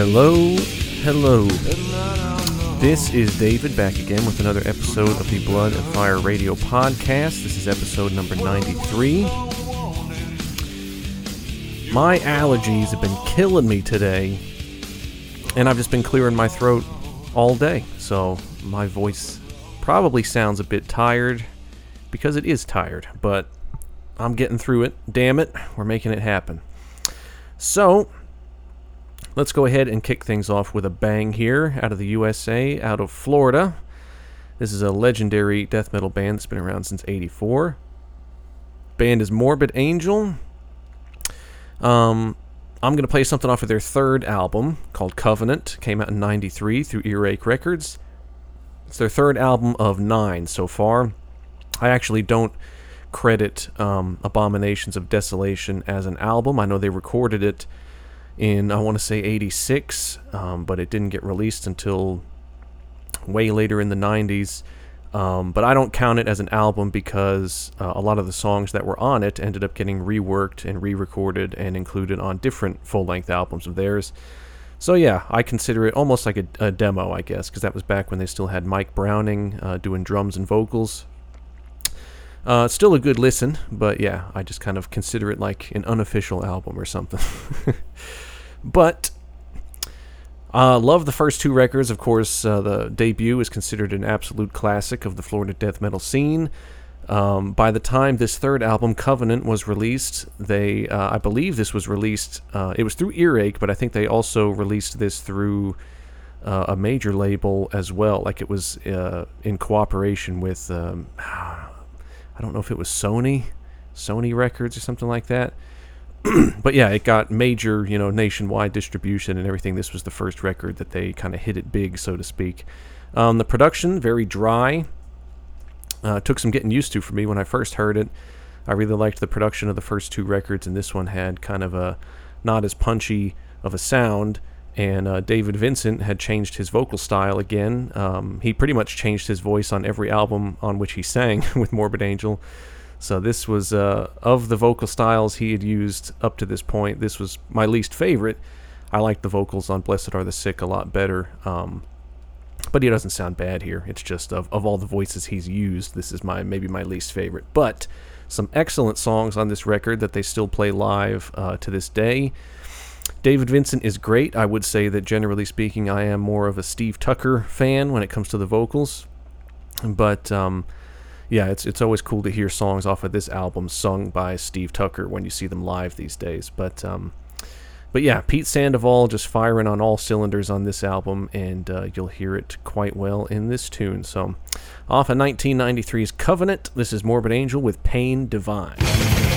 Hello, hello. This is David back again with another episode of the Blood and Fire Radio podcast. This is episode number 93. My allergies have been killing me today, and I've just been clearing my throat all day, so my voice probably sounds a bit tired because it is tired, but I'm getting through it. Damn it, we're making it happen. So, let's go ahead and kick things off with a bang here out of the USA, out of Florida. This is a legendary death metal band that's been around since 84. Band is Morbid Angel. Um, I'm going to play something off of their third album called Covenant. Came out in 93 through Earache Records. It's their third album of nine so far. I actually don't credit um, Abominations of Desolation as an album. I know they recorded it in, I want to say, 86, um, but it didn't get released until way later in the 90s. Um, but I don't count it as an album because uh, a lot of the songs that were on it ended up getting reworked and re recorded and included on different full length albums of theirs. So, yeah, I consider it almost like a, a demo, I guess, because that was back when they still had Mike Browning uh, doing drums and vocals uh, still a good listen, but yeah, I just kind of consider it like an unofficial album or something. but uh, love the first two records. Of course, uh, the debut is considered an absolute classic of the Florida death metal scene. Um, by the time this third album, Covenant, was released, they, uh, I believe this was released, uh, it was through Earache, but I think they also released this through uh, a major label as well. Like it was uh, in cooperation with, um, I don't know if it was Sony, Sony Records or something like that. but yeah, it got major, you know, nationwide distribution and everything. This was the first record that they kind of hit it big, so to speak. Um, the production very dry. Uh, took some getting used to for me when I first heard it. I really liked the production of the first two records, and this one had kind of a not as punchy of a sound. And uh, David Vincent had changed his vocal style again. Um, he pretty much changed his voice on every album on which he sang with Morbid Angel. So this was uh, of the vocal styles he had used up to this point. This was my least favorite. I like the vocals on "Blessed Are the Sick" a lot better, um, but he doesn't sound bad here. It's just of of all the voices he's used, this is my maybe my least favorite. But some excellent songs on this record that they still play live uh, to this day. David Vincent is great. I would say that generally speaking, I am more of a Steve Tucker fan when it comes to the vocals. But um, yeah, it's it's always cool to hear songs off of this album sung by Steve Tucker when you see them live these days. But um, but yeah, Pete Sandoval just firing on all cylinders on this album, and uh, you'll hear it quite well in this tune. So, off of 1993's Covenant, this is Morbid Angel with Pain Divine.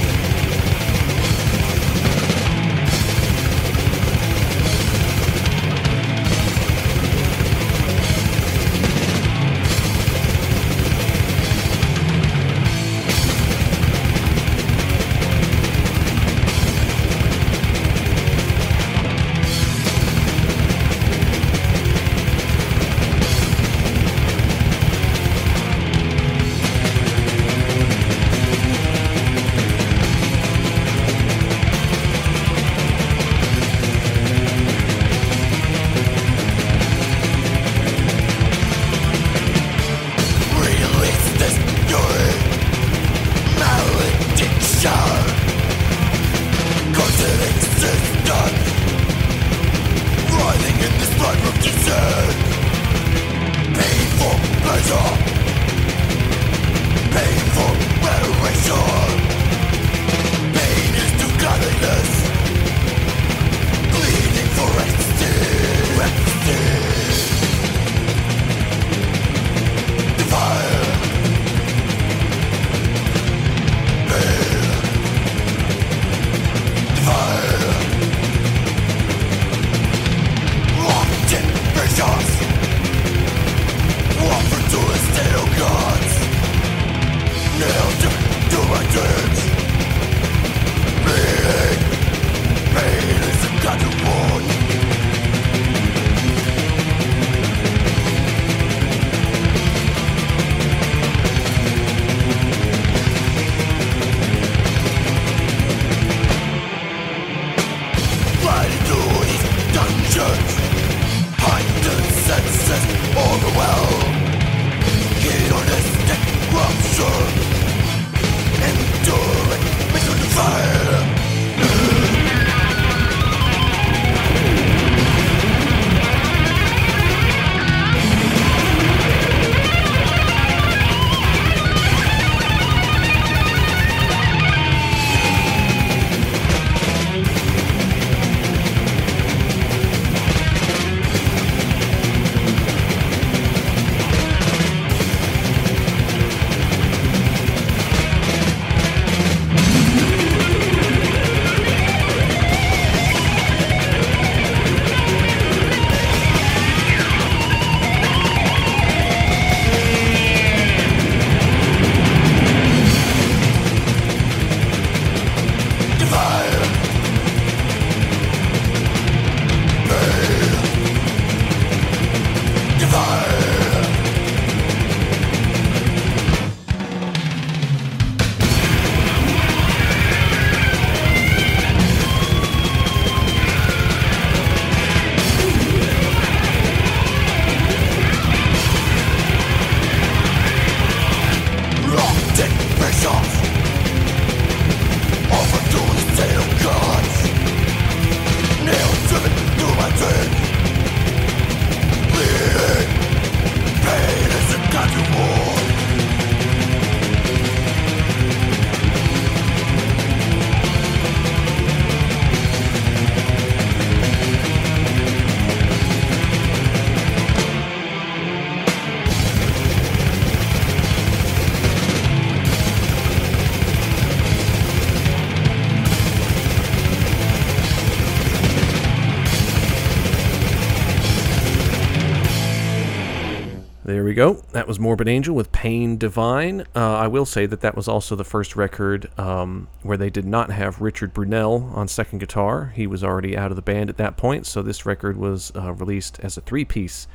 Morbid Angel with Pain Divine. Uh, I will say that that was also the first record um, where they did not have Richard Brunelle on second guitar. He was already out of the band at that point, so this record was uh, released as a three piece.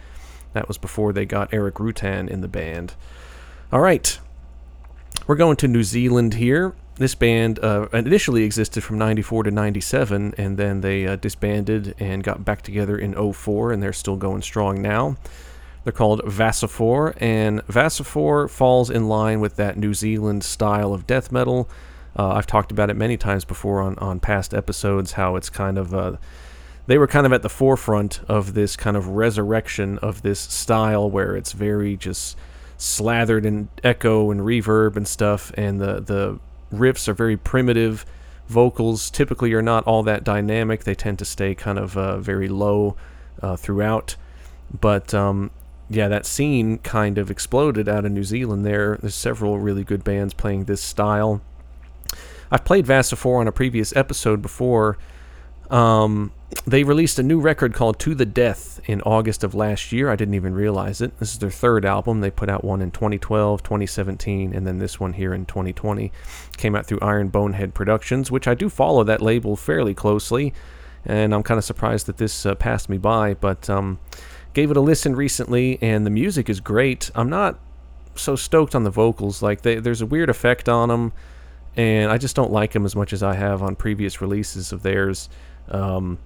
That was before they got Erik Rutan in the band. All right, we're going to New Zealand here. This band uh, initially existed from 94 to 97, and then they uh, disbanded and got back together in 04, and they're still going strong now. They're called Vassafor, and Vassafor falls in line with that New Zealand style of death metal. Uh, I've talked about it many times before on, on past episodes how it's kind of. Uh, they were kind of at the forefront of this kind of resurrection of this style where it's very just slathered in echo and reverb and stuff, and the, the riffs are very primitive. Vocals typically are not all that dynamic, they tend to stay kind of uh, very low uh, throughout. But um, yeah, that scene kind of exploded out of New Zealand there. There's several really good bands playing this style. I've played Vassafor on a previous episode before. Um, they released a new record called To the Death in August of last year. I didn't even realize it. This is their third album. They put out one in 2012, 2017, and then this one here in 2020. Came out through Iron Bonehead Productions, which I do follow that label fairly closely. And I'm kind of surprised that this uh, passed me by. But um, Gave it a listen recently, and the music is great. I'm not so stoked on the vocals. Like they, there's a weird effect on them, and I just don't like them as much as I have on previous releases of theirs. Um,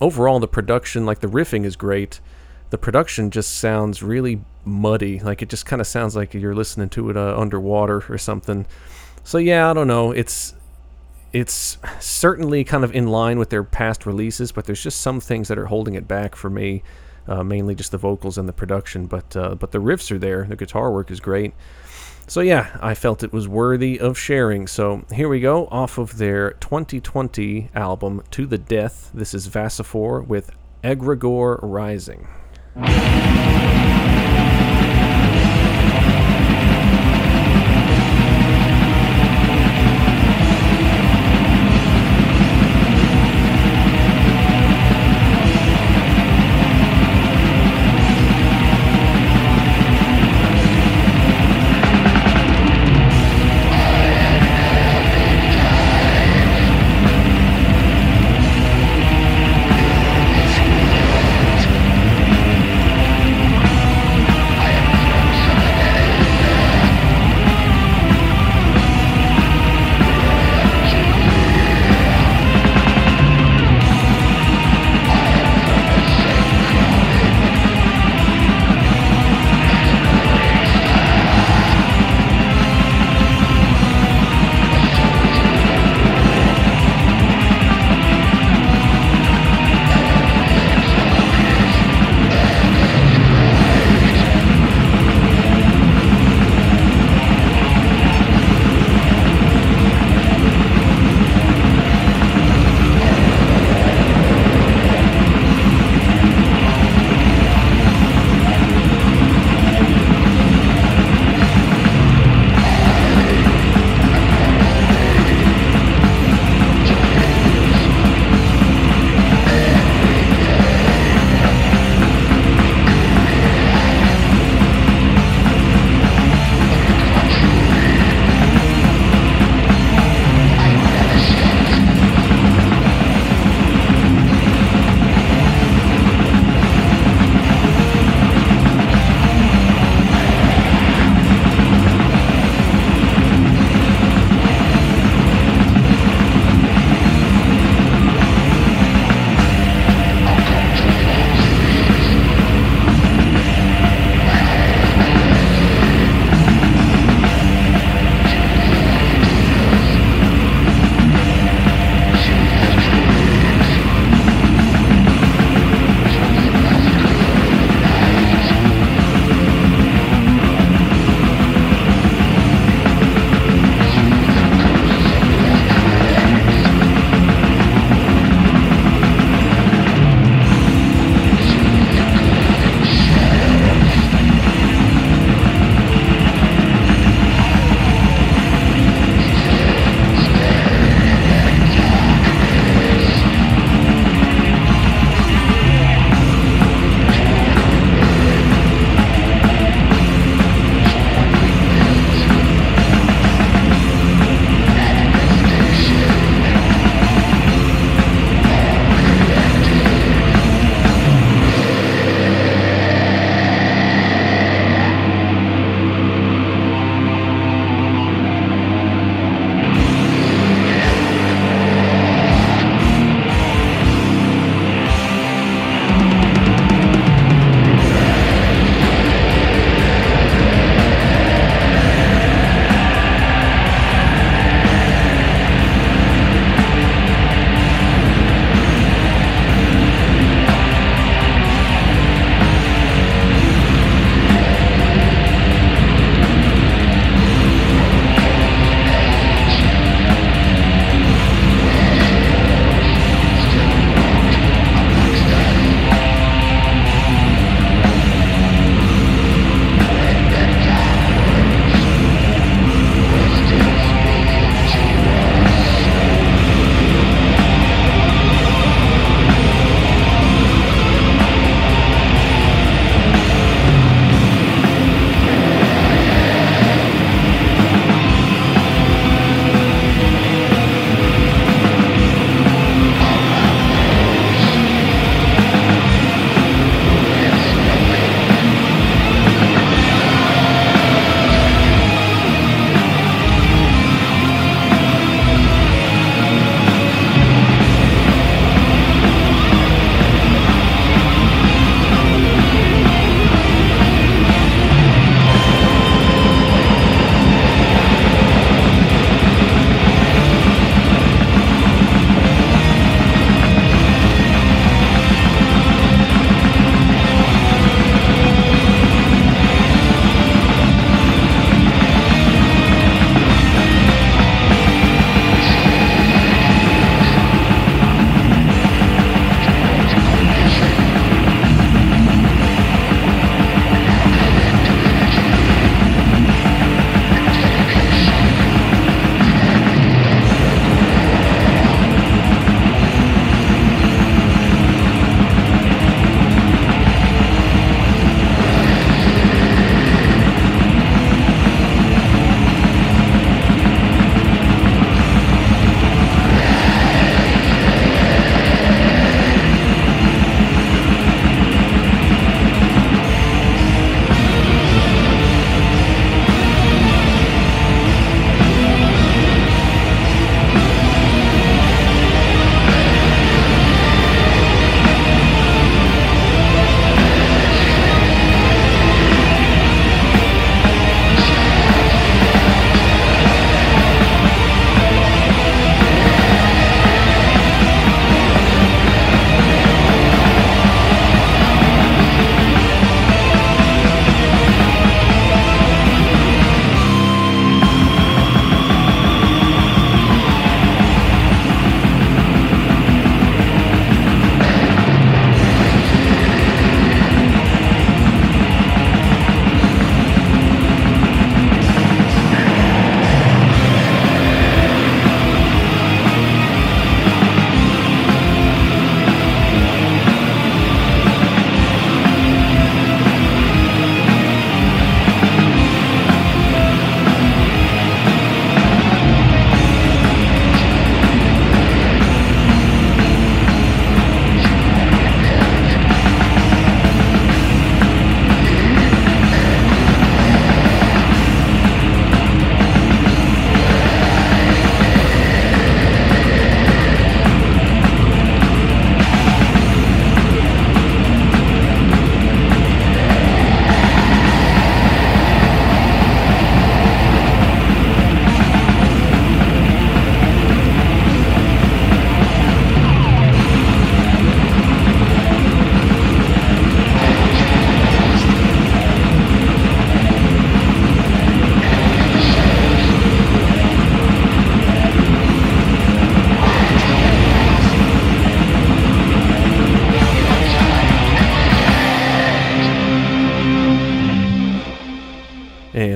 overall, the production, like the riffing, is great. The production just sounds really muddy. Like it just kind of sounds like you're listening to it uh, underwater or something. So yeah, I don't know. It's it's certainly kind of in line with their past releases, but there's just some things that are holding it back for me uh, mainly just the vocals and the production. But uh, but the riffs are there. The guitar work is great. So yeah, I felt it was worthy of sharing. So here we go, off of their 2020 album To the Death. This is Vassafor with Egregore Rising.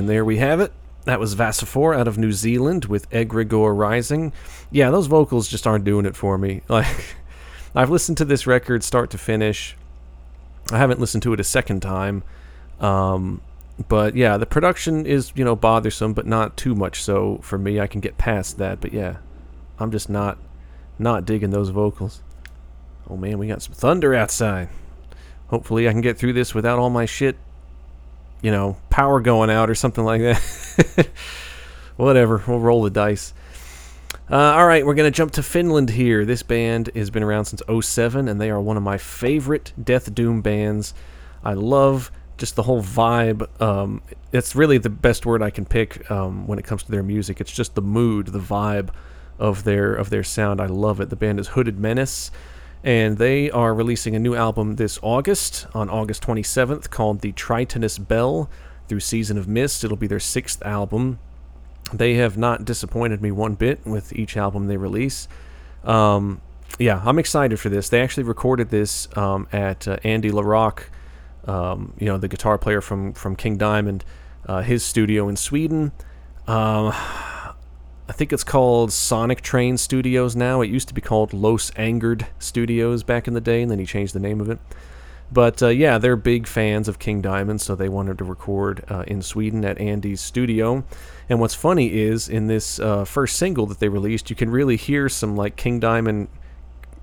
And there we have it. That was Vassafor out of New Zealand with Egregore Rising. Yeah, those vocals just aren't doing it for me. Like, I've listened to this record start to finish. I haven't listened to it a second time. Um, but yeah, the production is, you know, bothersome, but not too much so for me. I can get past that. But yeah, I'm just not not digging those vocals. Oh man, we got some thunder outside. Hopefully I can get through this without all my shit you know, power going out or something like that. Whatever, we'll roll the dice. Uh, all right, we're going to jump to Finland here. This band has been around since 07, and they are one of my favorite Death Doom bands. I love just the whole vibe. Um, it's really the best word I can pick um, when it comes to their music. It's just the mood, the vibe of their of their sound. I love it. The band is Hooded Menace and they are releasing a new album this August, on August 27th, called The Tritonus Bell through Season of Mist. It'll be their sixth album. They have not disappointed me one bit with each album they release. Um, yeah, I'm excited for this. They actually recorded this um, at uh, Andy LaRocque, um, you know, the guitar player from from King Diamond, uh, his studio in Sweden. Um, I think it's called Sonic Train Studios now. It used to be called Los Angered Studios back in the day, and then he changed the name of it. But uh, yeah, they're big fans of King Diamond, so they wanted to record uh, in Sweden at Andy's studio. And what's funny is in this uh, first single that they released, you can really hear some like King Diamond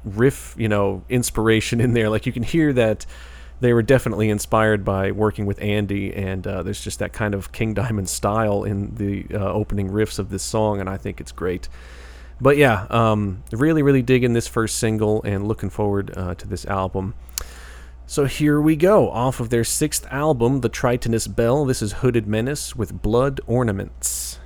riff, you know, inspiration in there. Like you can hear that they were definitely inspired by working with Andy, and uh, there's just that kind of King Diamond style in the uh, opening riffs of this song, and I think it's great. But yeah, um, really, really digging this first single and looking forward uh, to this album. So here we go, off of their sixth album, The Tritonus Bell. This is Hooded Menace with Blood Ornaments.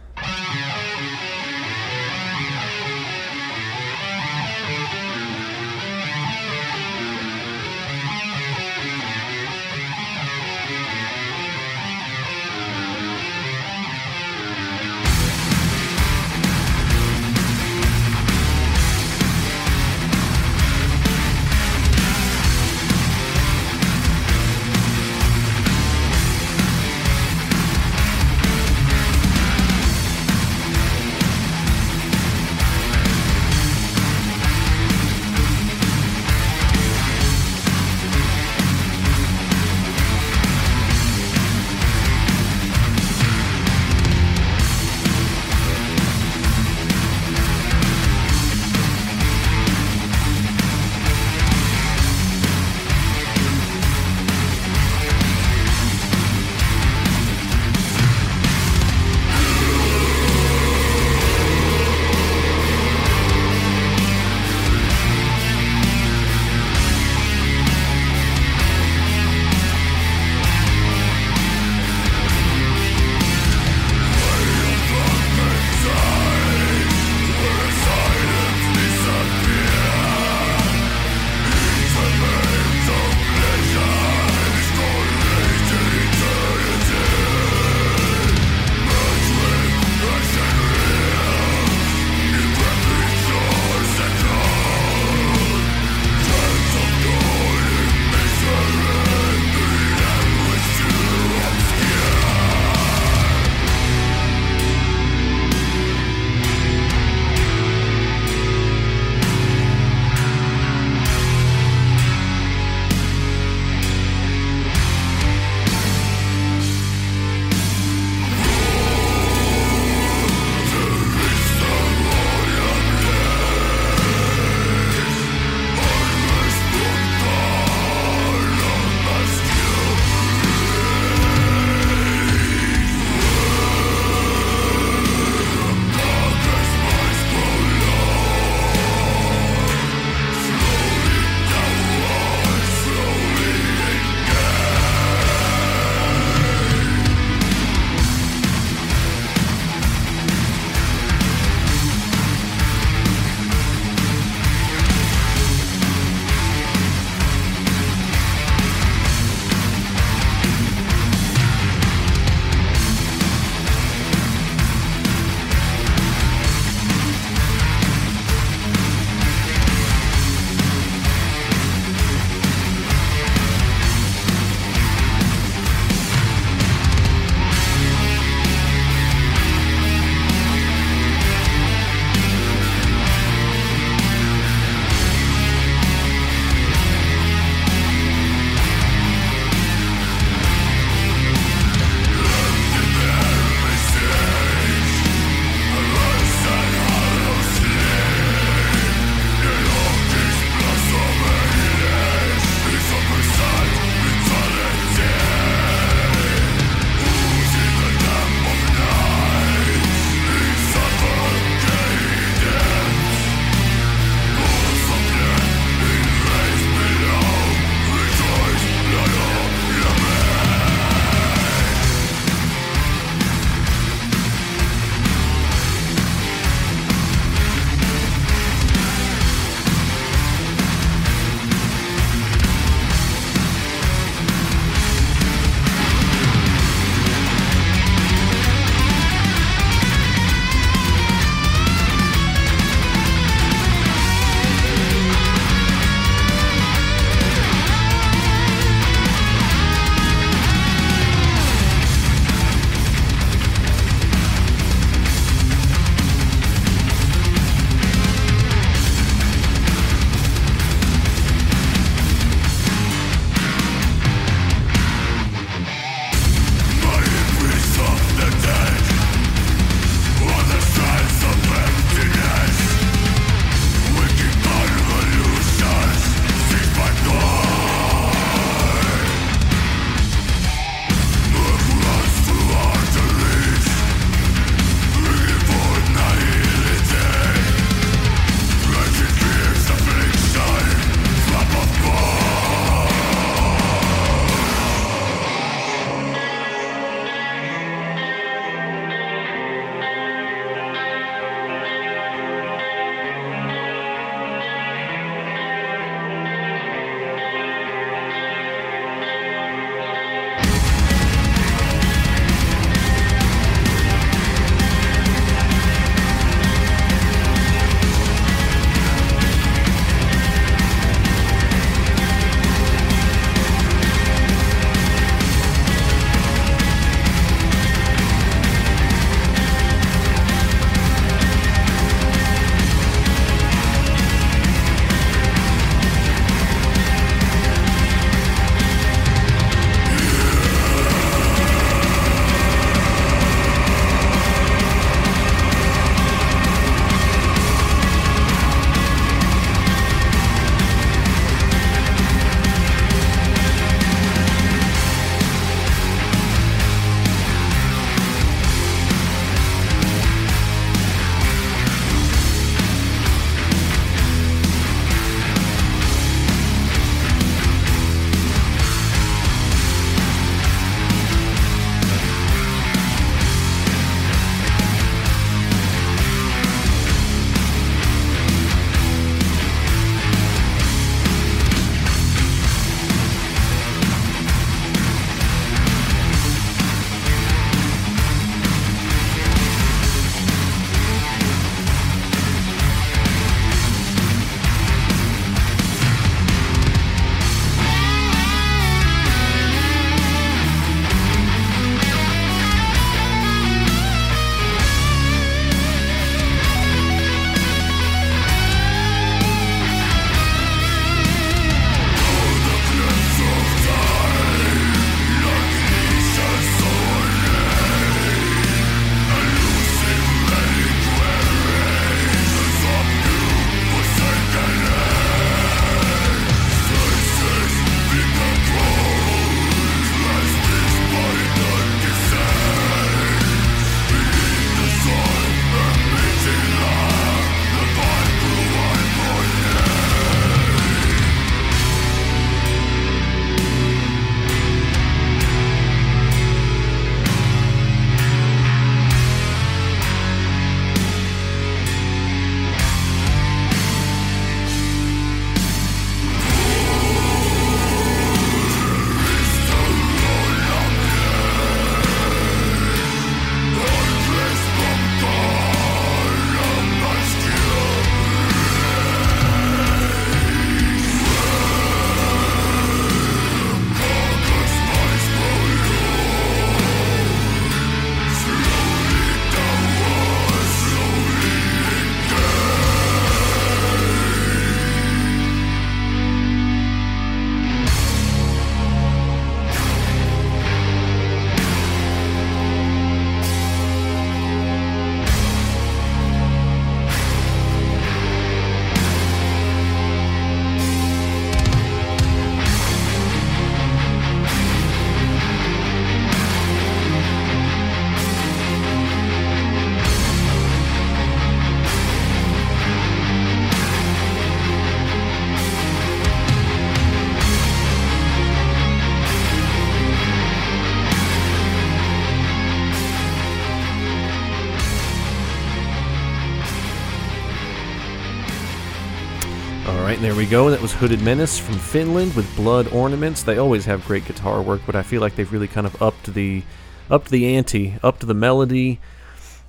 We go. That was Hooded Menace from Finland with Blood Ornaments. They always have great guitar work, but I feel like they've really kind of upped the upped the ante, upped the melody.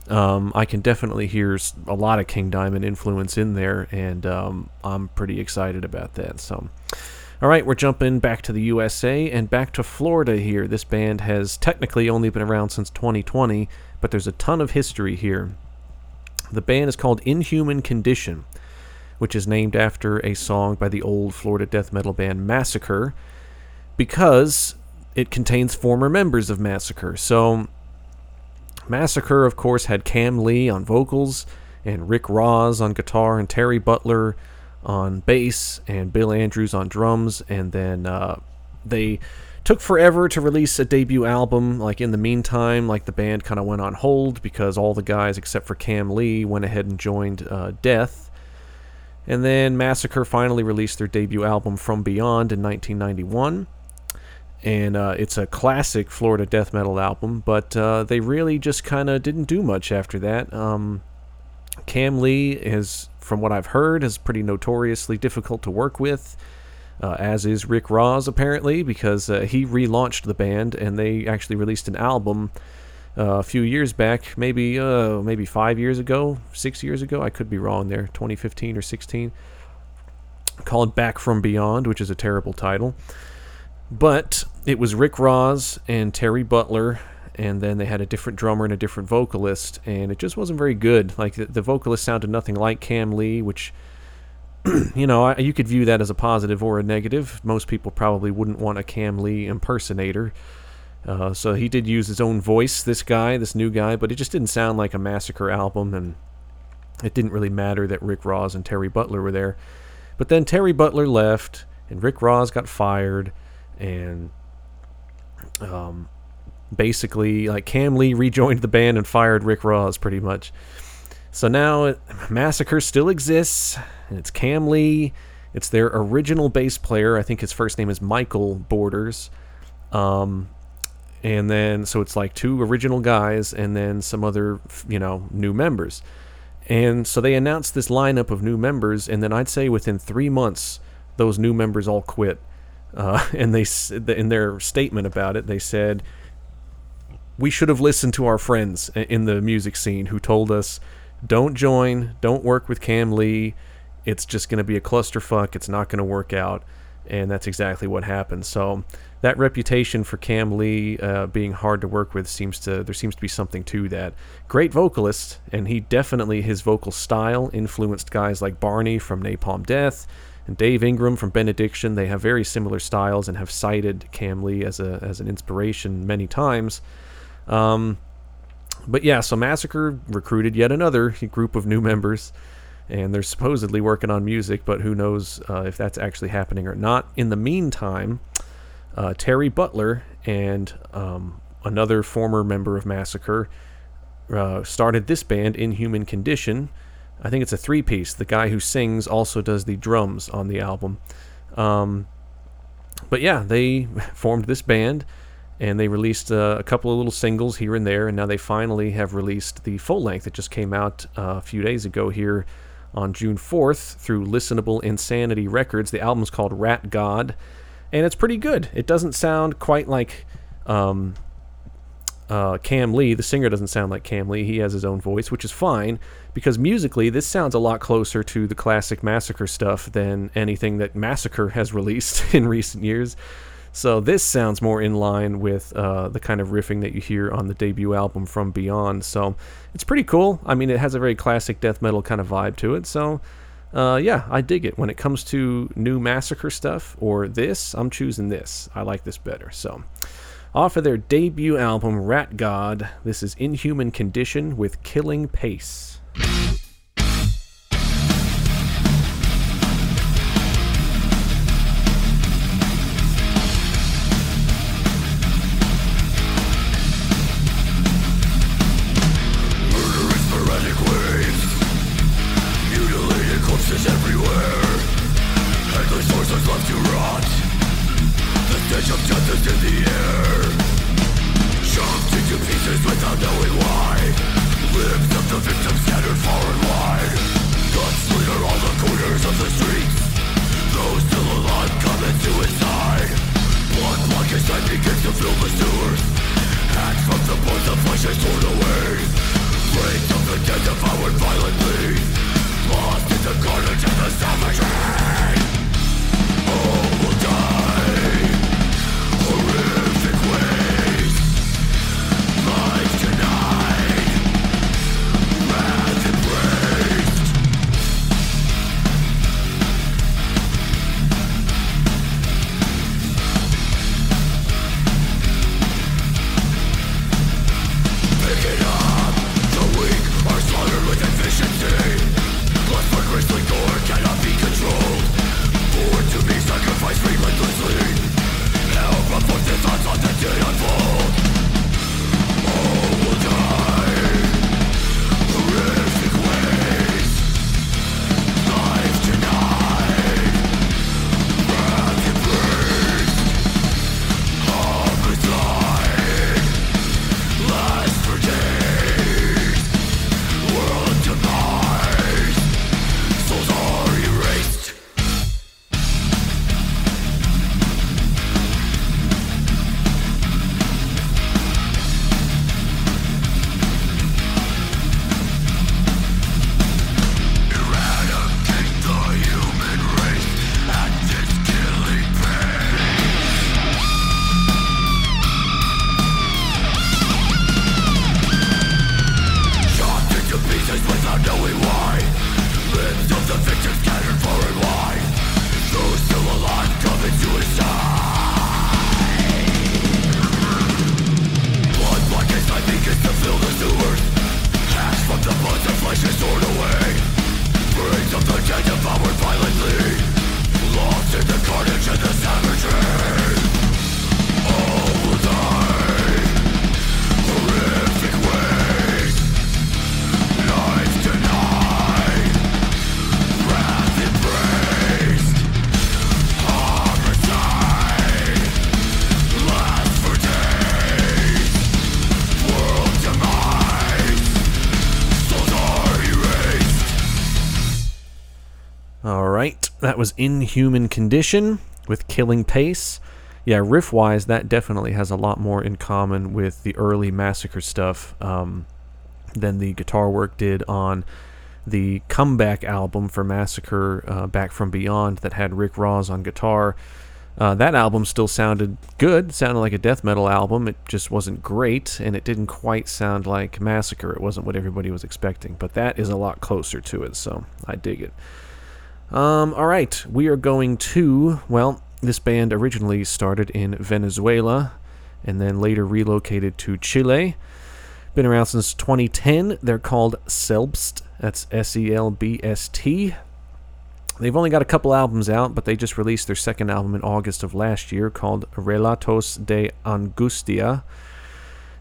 Um, I can definitely hear a lot of King Diamond influence in there, and um, I'm pretty excited about that. So, all right, we're jumping back to the USA and back to Florida here. This band has technically only been around since 2020, but there's a ton of history here. The band is called Inhuman Condition which is named after a song by the old Florida death metal band Massacre, because it contains former members of Massacre. So, Massacre, of course, had Cam Lee on vocals, and Rick Rozz on guitar, and Terry Butler on bass, and Bill Andrews on drums, and then uh, they took forever to release a debut album. Like in the meantime, like the band kind of went on hold because all the guys except for Cam Lee went ahead and joined uh, Death and then Massacre finally released their debut album From Beyond in 1991. And uh, it's a classic Florida death metal album, but uh, they really just kind of didn't do much after that. Um, Cam Lee is, from what I've heard, is pretty notoriously difficult to work with. Uh, as is Rick Rozz apparently, because uh, he relaunched the band and they actually released an album a few years back, maybe uh, maybe five years ago, six years ago. I could be wrong there, 2015 or 16. Called Back from Beyond, which is a terrible title. But it was Rick Rozz and Terry Butler, and then they had a different drummer and a different vocalist, and it just wasn't very good. Like the, the vocalist sounded nothing like Cam Lee, which you know, I, you could view that as a positive or a negative. Most people probably wouldn't want a Cam Lee impersonator. Uh, so he did use his own voice, this guy, this new guy, but it just didn't sound like a Massacre album, and it didn't really matter that Rick Rozz and Terry Butler were there. But then Terry Butler left, and Rick Rozz got fired, and um, basically, like Kam Lee rejoined the band and fired Rick Rozz, pretty much. So now Massacre still exists, and it's Kam Lee. It's their original bass player. I think his first name is Michael Borders. Um, and then so it's like two original guys and then some other you know new members. And so they announced this lineup of new members and then i'd say within three months those new members all quit. Uh, and they in their statement about it they said we should have listened to our friends in the music scene who told us don't join don't work with Kam Lee. It's just going to be a clusterfuck. It's not going to work out. And that's exactly what happened. So that reputation for Kam Lee uh, being hard to work with seems to there seems to be something to that. Great vocalist, and he definitely his vocal style influenced guys like Barney from Napalm Death and Dave Ingram from Benediction. They have very similar styles and have cited Kam Lee as a as an inspiration many times. Um, but yeah, so Massacre recruited yet another group of new members and they're supposedly working on music, but who knows uh, if that's actually happening or not. In the meantime, uh, Terry Butler and um, another former member of Massacre uh, started this band Inhuman Condition. I think it's a three piece. The guy who sings also does the drums on the album. Um, but yeah, they formed this band and they released uh, a couple of little singles here and there, and now they finally have released the full length that just came out uh, a few days ago here on June 4th through Listenable Insanity Records. The album's called Rat God and it's pretty good. It doesn't sound quite like um, uh, Kam Lee. The singer doesn't sound like Kam Lee. He has his own voice, which is fine because musically, this sounds a lot closer to the classic Massacre stuff than anything that Massacre has released in recent years. So this sounds more in line with uh, the kind of riffing that you hear on the debut album From Beyond. So it's pretty cool. I mean, it has a very classic death metal kind of vibe to it. So uh, yeah, I dig it. When it comes to new Massacre stuff or this, I'm choosing this. I like this better. So, off of their debut album, Rat God, this is Inhuman Condition with Killing Pace. Was Inhuman Condition with Killing Pace. Yeah, riff wise, that definitely has a lot more in common with the early Massacre stuff um, than the guitar work did on the comeback album for Massacre uh, Back from Beyond that had Rick Rozz on guitar. Uh, that album still sounded good, sounded like a death metal album. It just wasn't great, and it didn't quite sound like Massacre. It wasn't what everybody was expecting, but that is a lot closer to it, so I dig it. Um, all right, we are going to, well, this band originally started in Venezuela and then later relocated to Chile. Been around since 2010. They're called Selbst. That's S E L B S T. They've only got a couple albums out, but they just released their second album in August of last year called Relatos de Angustia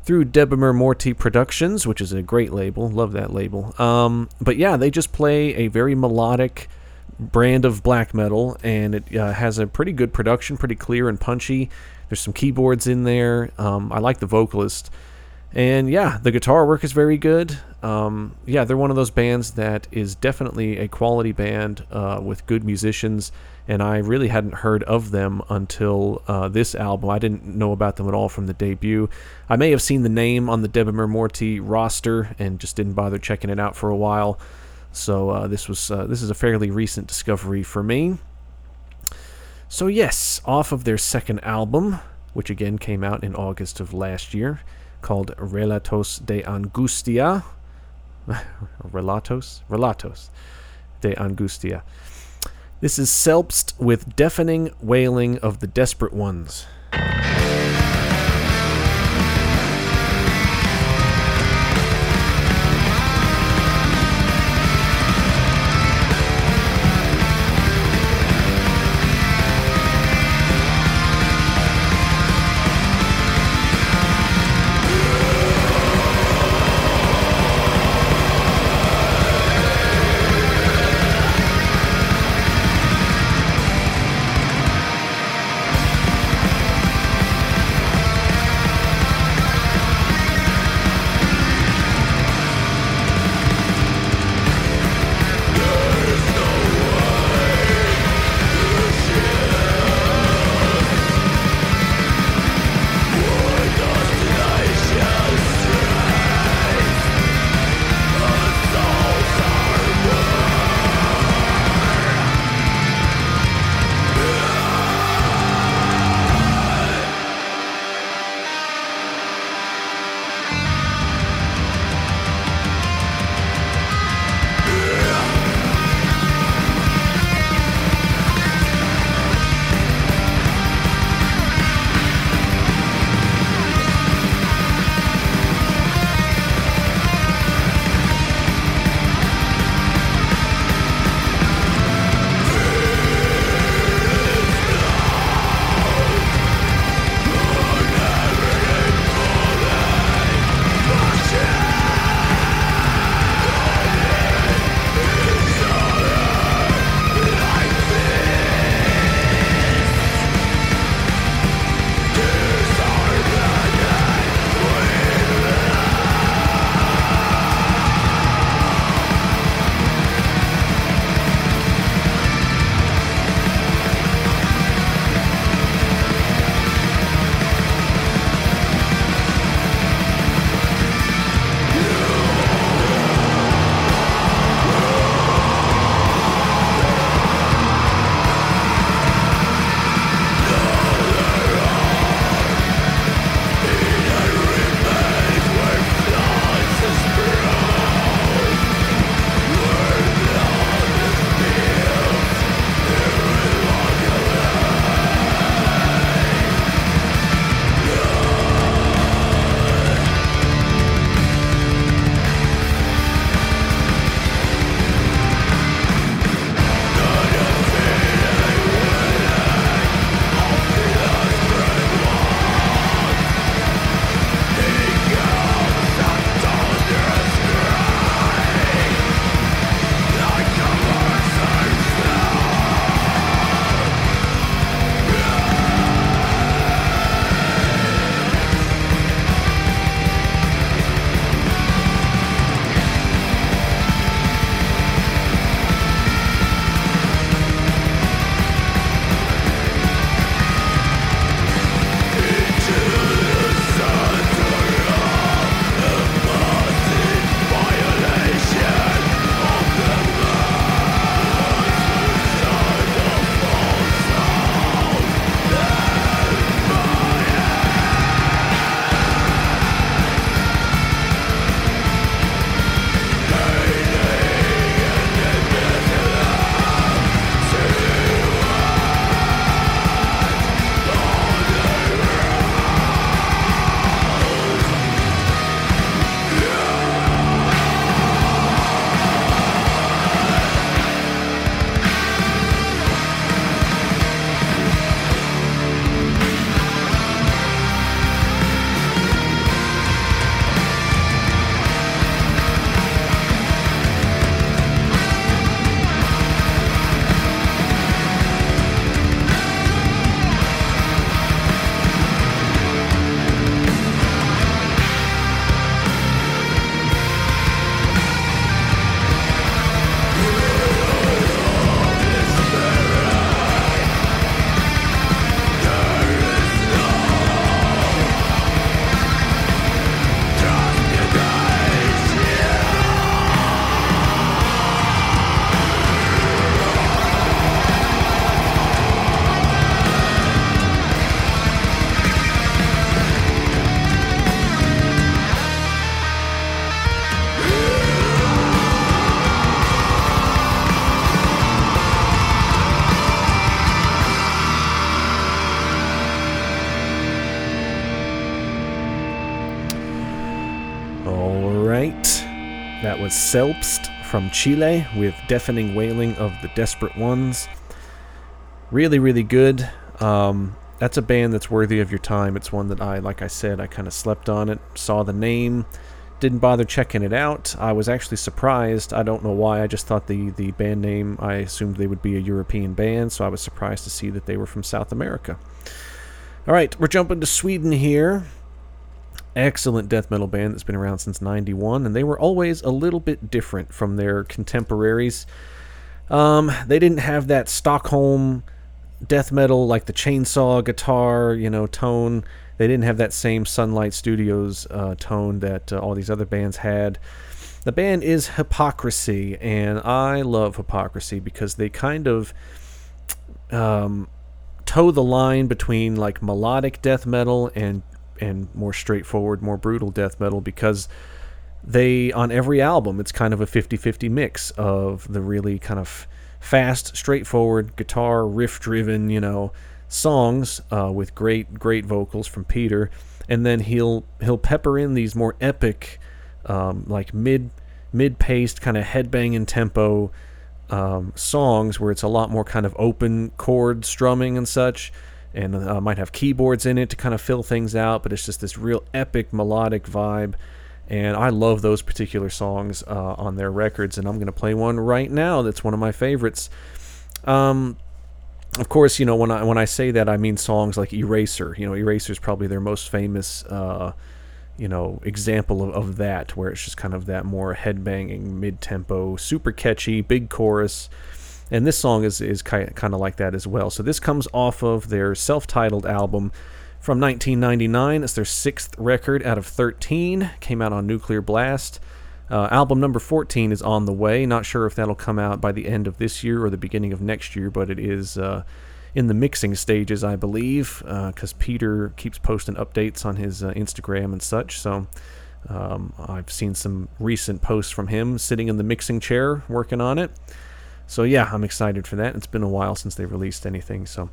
through Debemur Morti Productions, which is a great label. Love that label. Um, but yeah, they just play a very melodic, brand of black metal, and it uh, has a pretty good production, pretty clear and punchy. There's some keyboards in there. Um, I like the vocalist. And yeah, the guitar work is very good. Um, yeah, they're one of those bands that is definitely a quality band uh, with good musicians. And I really hadn't heard of them until uh, this album. I didn't know about them at all from the debut. I may have seen the name on the Debemur Morti roster and just didn't bother checking it out for a while. So uh, this was uh, this is a fairly recent discovery for me. So yes, off of their second album, which again came out in August of last year, called Relatos de Angustia. Relatos? Relatos de Angustia. This is Selbst with deafening wailing of the desperate ones. Selbst from Chile with Deafening Wailing of the Desperate Ones. Really, really good. Um, that's a band that's worthy of your time. It's one that I, like I said, I kind of slept on it, saw the name, didn't bother checking it out. I was actually surprised. I don't know why. I just thought the, the band name, I assumed they would be a European band, so I was surprised to see that they were from South America. All right, we're jumping to Sweden here. Excellent death metal band that's been around since 91, and they were always a little bit different from their contemporaries. Um, they didn't have that Stockholm death metal like the chainsaw guitar, you know, tone. They didn't have that same Sunlight Studios uh, tone that uh, all these other bands had. The band is Hypocrisy, and I love Hypocrisy because they kind of um, toe the line between like melodic death metal and and more straightforward, more brutal death metal because they on every album it's kind of a 50-50 mix of the really kind of fast, straightforward guitar riff driven, you know, songs uh, with great great vocals from Peter, and then he'll he'll pepper in these more epic, um, like mid mid paced kind of headbanging tempo um, songs where it's a lot more kind of open chord strumming and such. And uh, might have keyboards in it to kind of fill things out, but it's just this real epic melodic vibe and I love those particular songs uh, on their records, and I'm going to play one right now that's one of my favorites. Um, of course, you know when I when I say that, I mean songs like Eraser. You know, Eraser is probably their most famous, uh, you know, example of, of that, where it's just kind of that more headbanging, mid-tempo, super catchy, big chorus. And this song is is kind of like that as well. So this comes off of their self-titled album from 1999. It's their sixth record out of 13. Came out on Nuclear Blast. Uh, album number 14 is on the way. Not sure if that'll come out by the end of this year or the beginning of next year, but it is uh, in the mixing stages, I believe, because uh, Peter keeps posting updates on his uh, Instagram and such. So um, I've seen some recent posts from him sitting in the mixing chair working on it. So yeah, I'm excited for that. It's been a while since they released anything. So,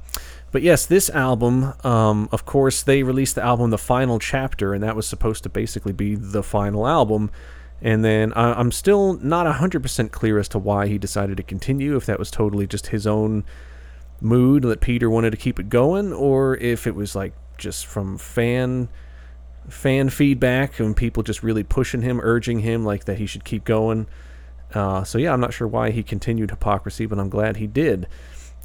but yes, this album, um, of course, they released the album The Final Chapter, and that was supposed to basically be the final album. And then I, am still not 100% clear as to why he decided to continue, if that was totally just his own mood that Peter wanted to keep it going, or if it was like just from fan fan feedback and people just really pushing him, urging him like that he should keep going. Uh, so yeah, I'm not sure why he continued hypocrisy, but I'm glad he did.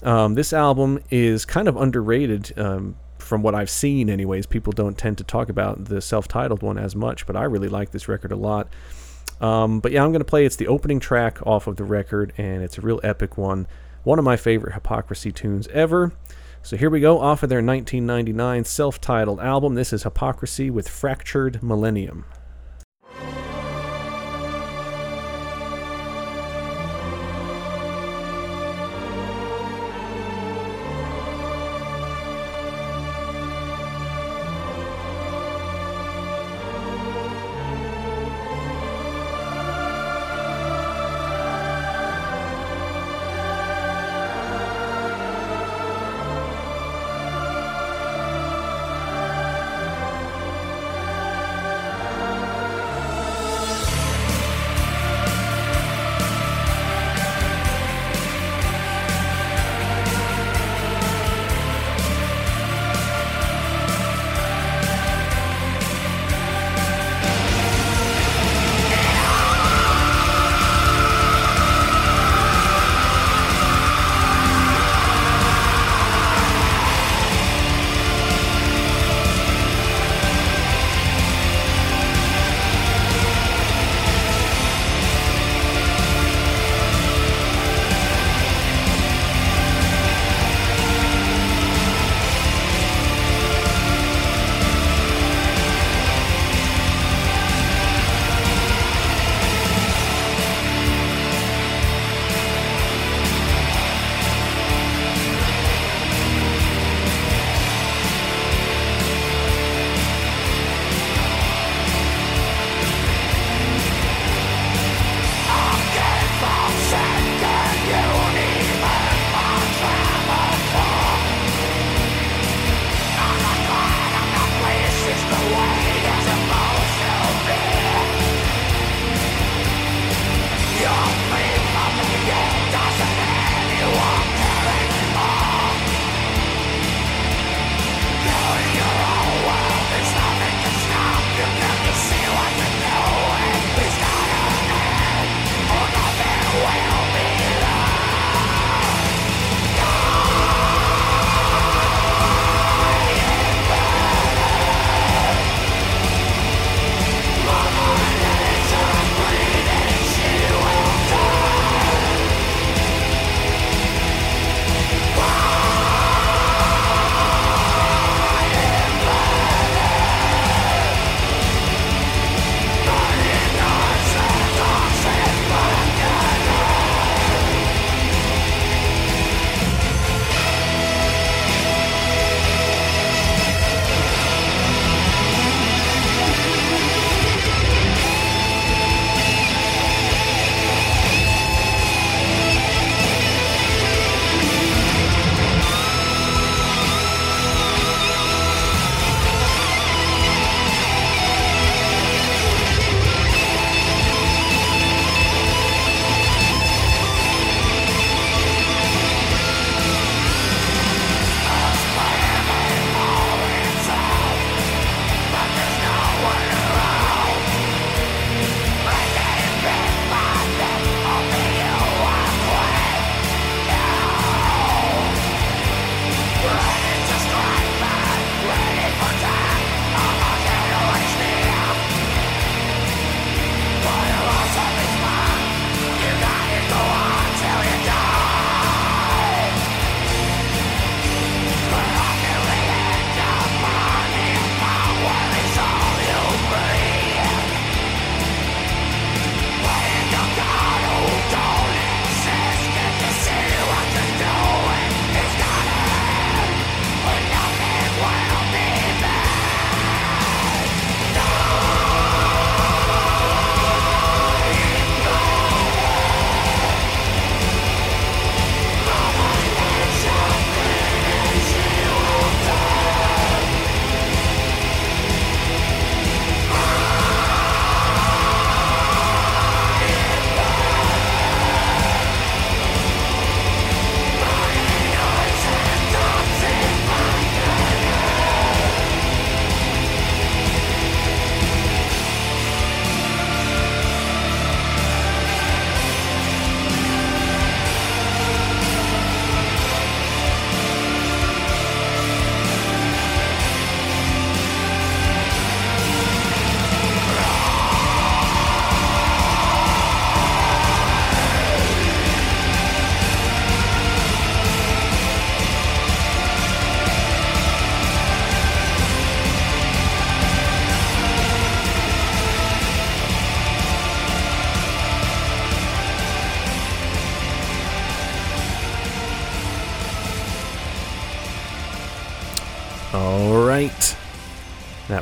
Um, this album is kind of underrated um, from what I've seen, anyways. People don't tend to talk about the self-titled one as much, but I really like this record a lot. Um, but yeah, I'm going to play. It's the opening track off of the record, and it's a real epic one. One of my favorite Hypocrisy tunes ever. So here we go off of their 1999 self titled album. This is Hypocrisy with Fractured Millennium.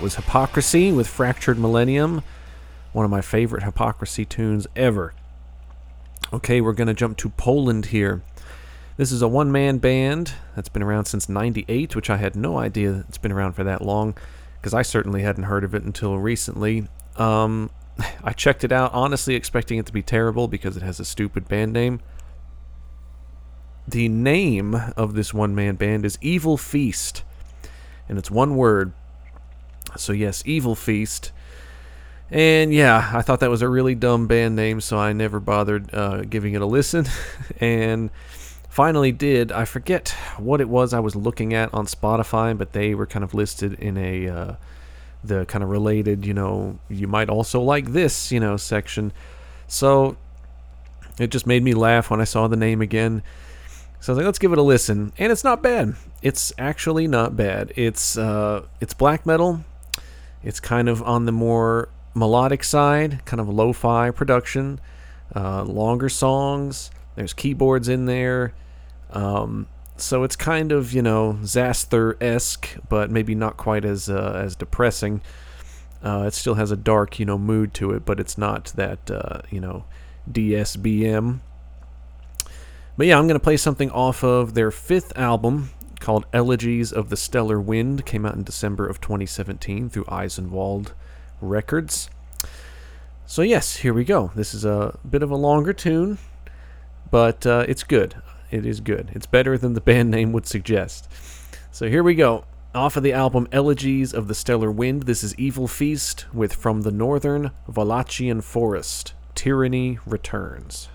Was Hypocrisy with Fractured Millennium, one of my favorite Hypocrisy tunes ever. Okay, we're going to jump to Poland here. This is a one man band that's been around since 98, which I had no idea it's been around for that long, because I certainly hadn't heard of it until recently. Um, I checked it out, honestly expecting it to be terrible because it has a stupid band name. The name of this one man band is Evilfeast, and it's one word. So, yes, Evilfeast. And yeah, I thought that was a really dumb band name, so I never bothered uh, giving it a listen. and finally did. I forget what it was I was looking at on Spotify, but they were kind of listed in a uh, the kind of related, you know, you might also like this, you know, section. So it just made me laugh when I saw the name again. So I was like, let's give it a listen, and it's not bad. It's actually not bad. It's uh, it's black metal. It's kind of on the more melodic side, kind of lo-fi production, uh, longer songs. There's keyboards in there. Um, so it's kind of you know Xasthur esque, but maybe not quite as uh, as depressing. Uh, it still has a dark you know mood to it, but it's not that uh, you know DSBM. But yeah, I'm gonna play something off of their fifth album called Elegies of the Stellar Wind. Came out in December of 2017 through Eisenwald Records. So yes, here we go. This is a bit of a longer tune, but uh, it's good. It is good. It's better than the band name would suggest. So here we go. Off of the album Elegies of the Stellar Wind, this is Evilfeast with From the Northern Wallachian Forest. Tyranny returns.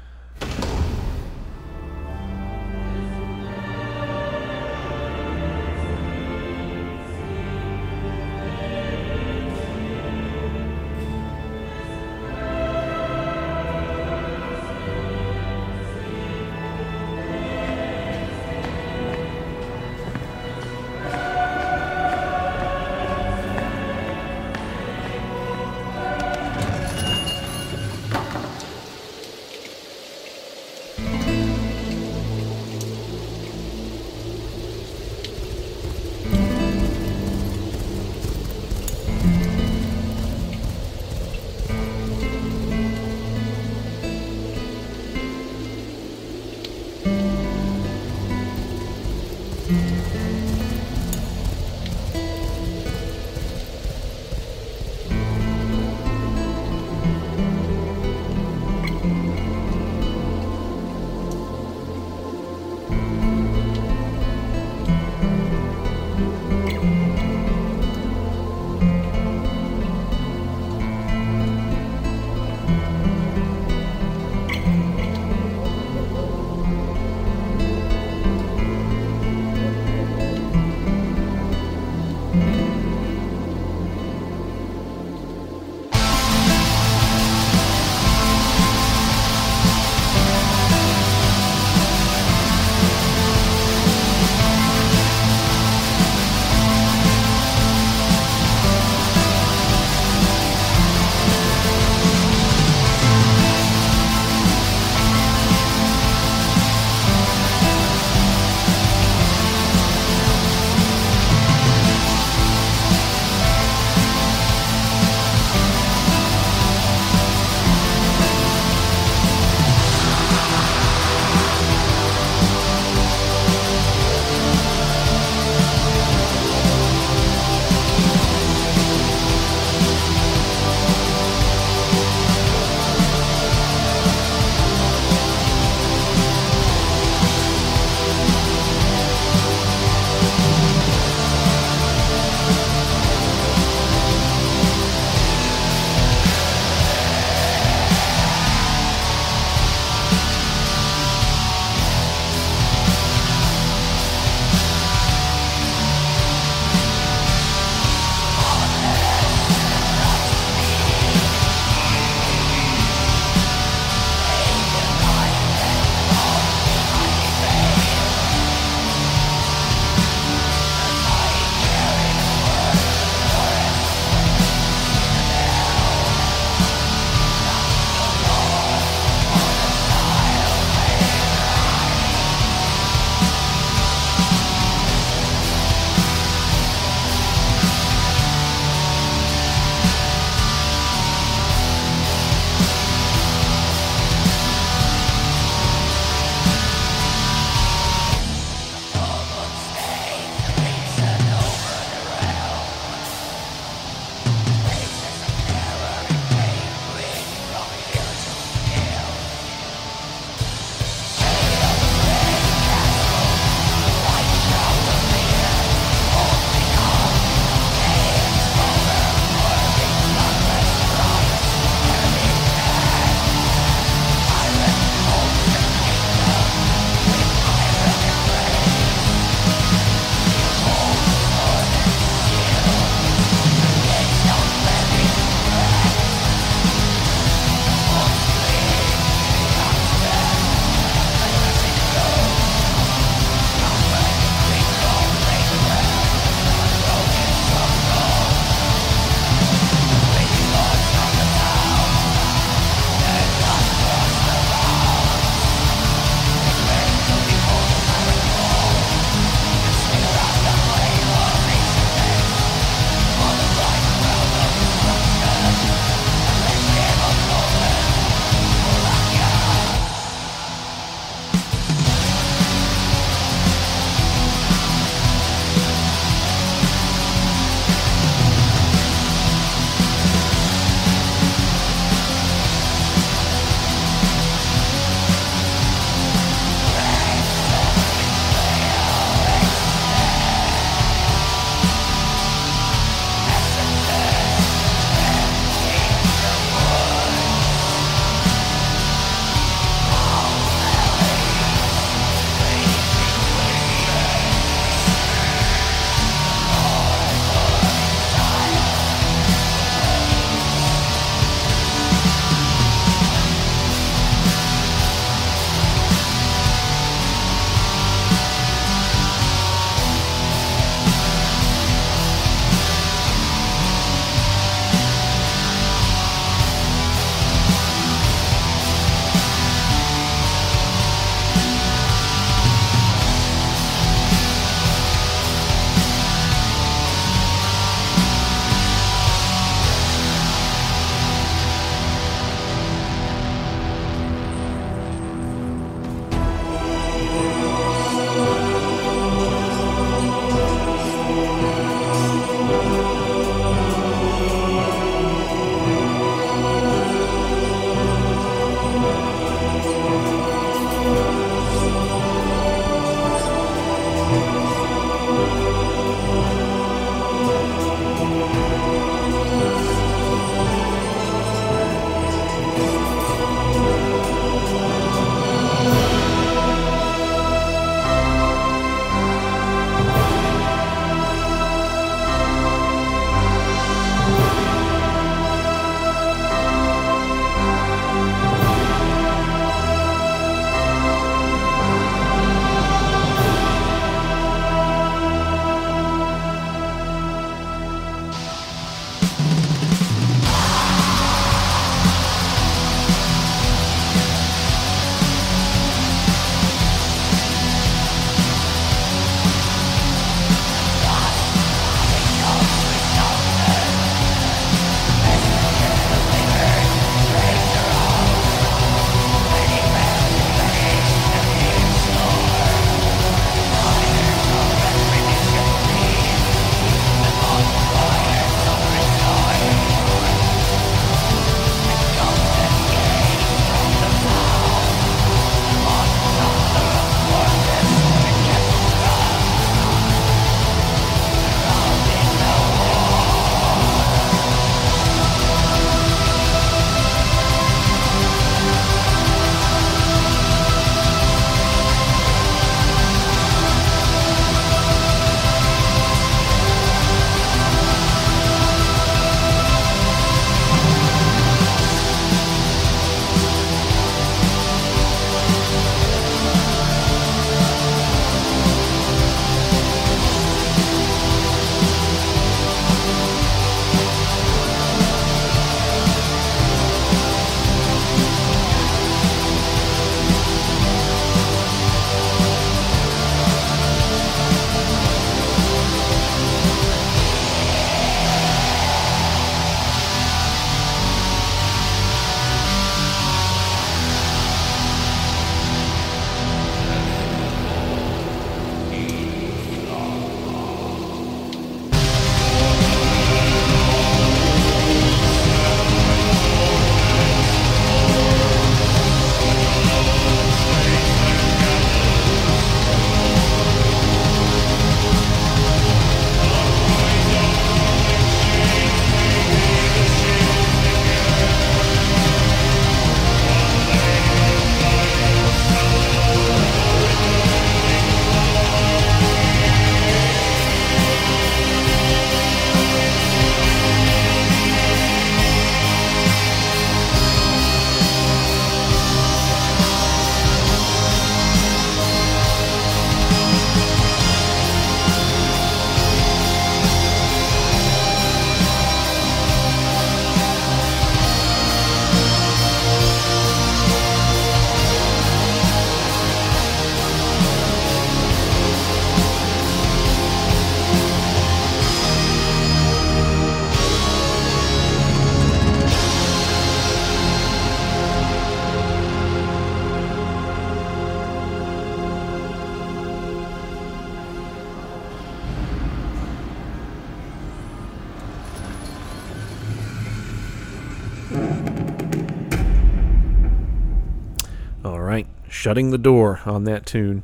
Shutting the door on that tune.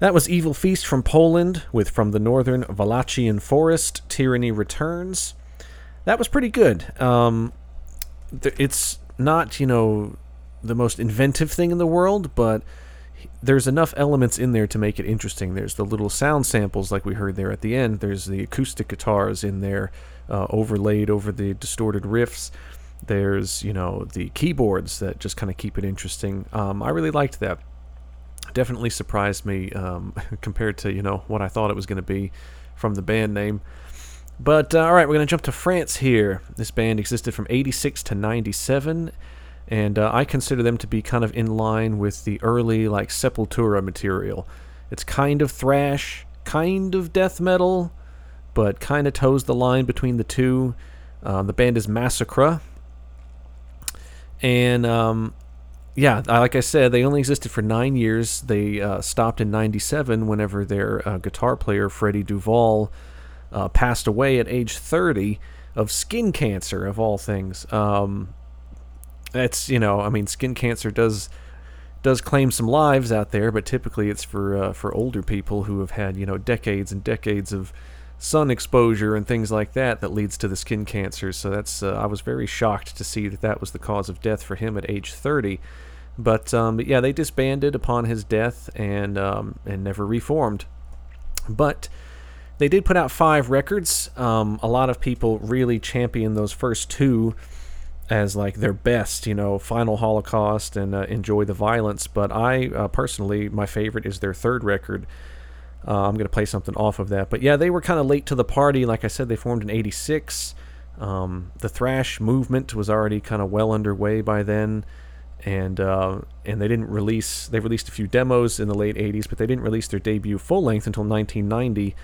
That was Evilfeast from Poland with From the Northern Wallachian Forest, Tyranny Returns. That was pretty good. Um, th- it's not, you know, the most inventive thing in the world, but there's enough elements in there to make it interesting. There's the little sound samples like we heard there at the end. There's the acoustic guitars in there uh, overlaid over the distorted riffs. There's, you know, the keyboards that just kind of keep it interesting. Um, I really liked that. Definitely surprised me um, compared to, you know, what I thought it was going to be from the band name. But, uh, all right, we're going to jump to France here. This band existed from 86 to 97, and uh, I consider them to be kind of in line with the early, like, Sepultura material. It's kind of thrash, kind of death metal, but kind of toes the line between the two. Uh, the band is Massacra, and um, yeah, like I said, they only existed for nine years. They uh, stopped in '97 whenever their uh, guitar player Freddie Duval uh, passed away at age 30 of skin cancer, of all things. Um, that's you know, I mean, skin cancer does does claim some lives out there, but typically it's for uh, for older people who have had you know decades and decades of sun exposure and things like that that leads to the skin cancer. So that's uh, I was very shocked to see that that was the cause of death for him at age 30. But, um, but yeah, they disbanded upon his death and um, and never reformed. But they did put out five records. Um, a lot of people really champion those first two as like their best, you know, Final Holocaust and uh, Enjoy the Violence. But I uh, personally, my favorite is their third record, uh, I'm going to play something off of that. But yeah, they were kind of late to the party. Like I said, they formed in 86. Um, the thrash movement was already kind of well underway by then. And uh, and they didn't release. They released a few demos in the late '80s, but they didn't release their debut full length until 1990.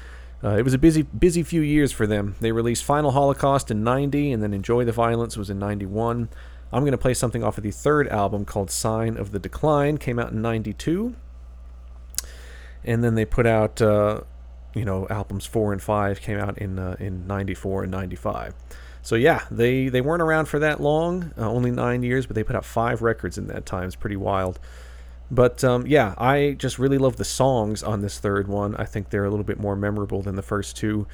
Uh, it was a busy, busy few years for them. They released Final Holocaust in '90, and then Enjoy the Violence was in '91. I'm going to play something off of the third album called Sign of the Decline. Came out in '92 and then they put out uh, you know albums four and five came out in uh, in 94 and 95 so yeah they they weren't around for that long uh, only nine years but they put out five records in that time. It's pretty wild. But um, yeah i just really love the songs on this third one. I think they're a little bit more memorable than the first two.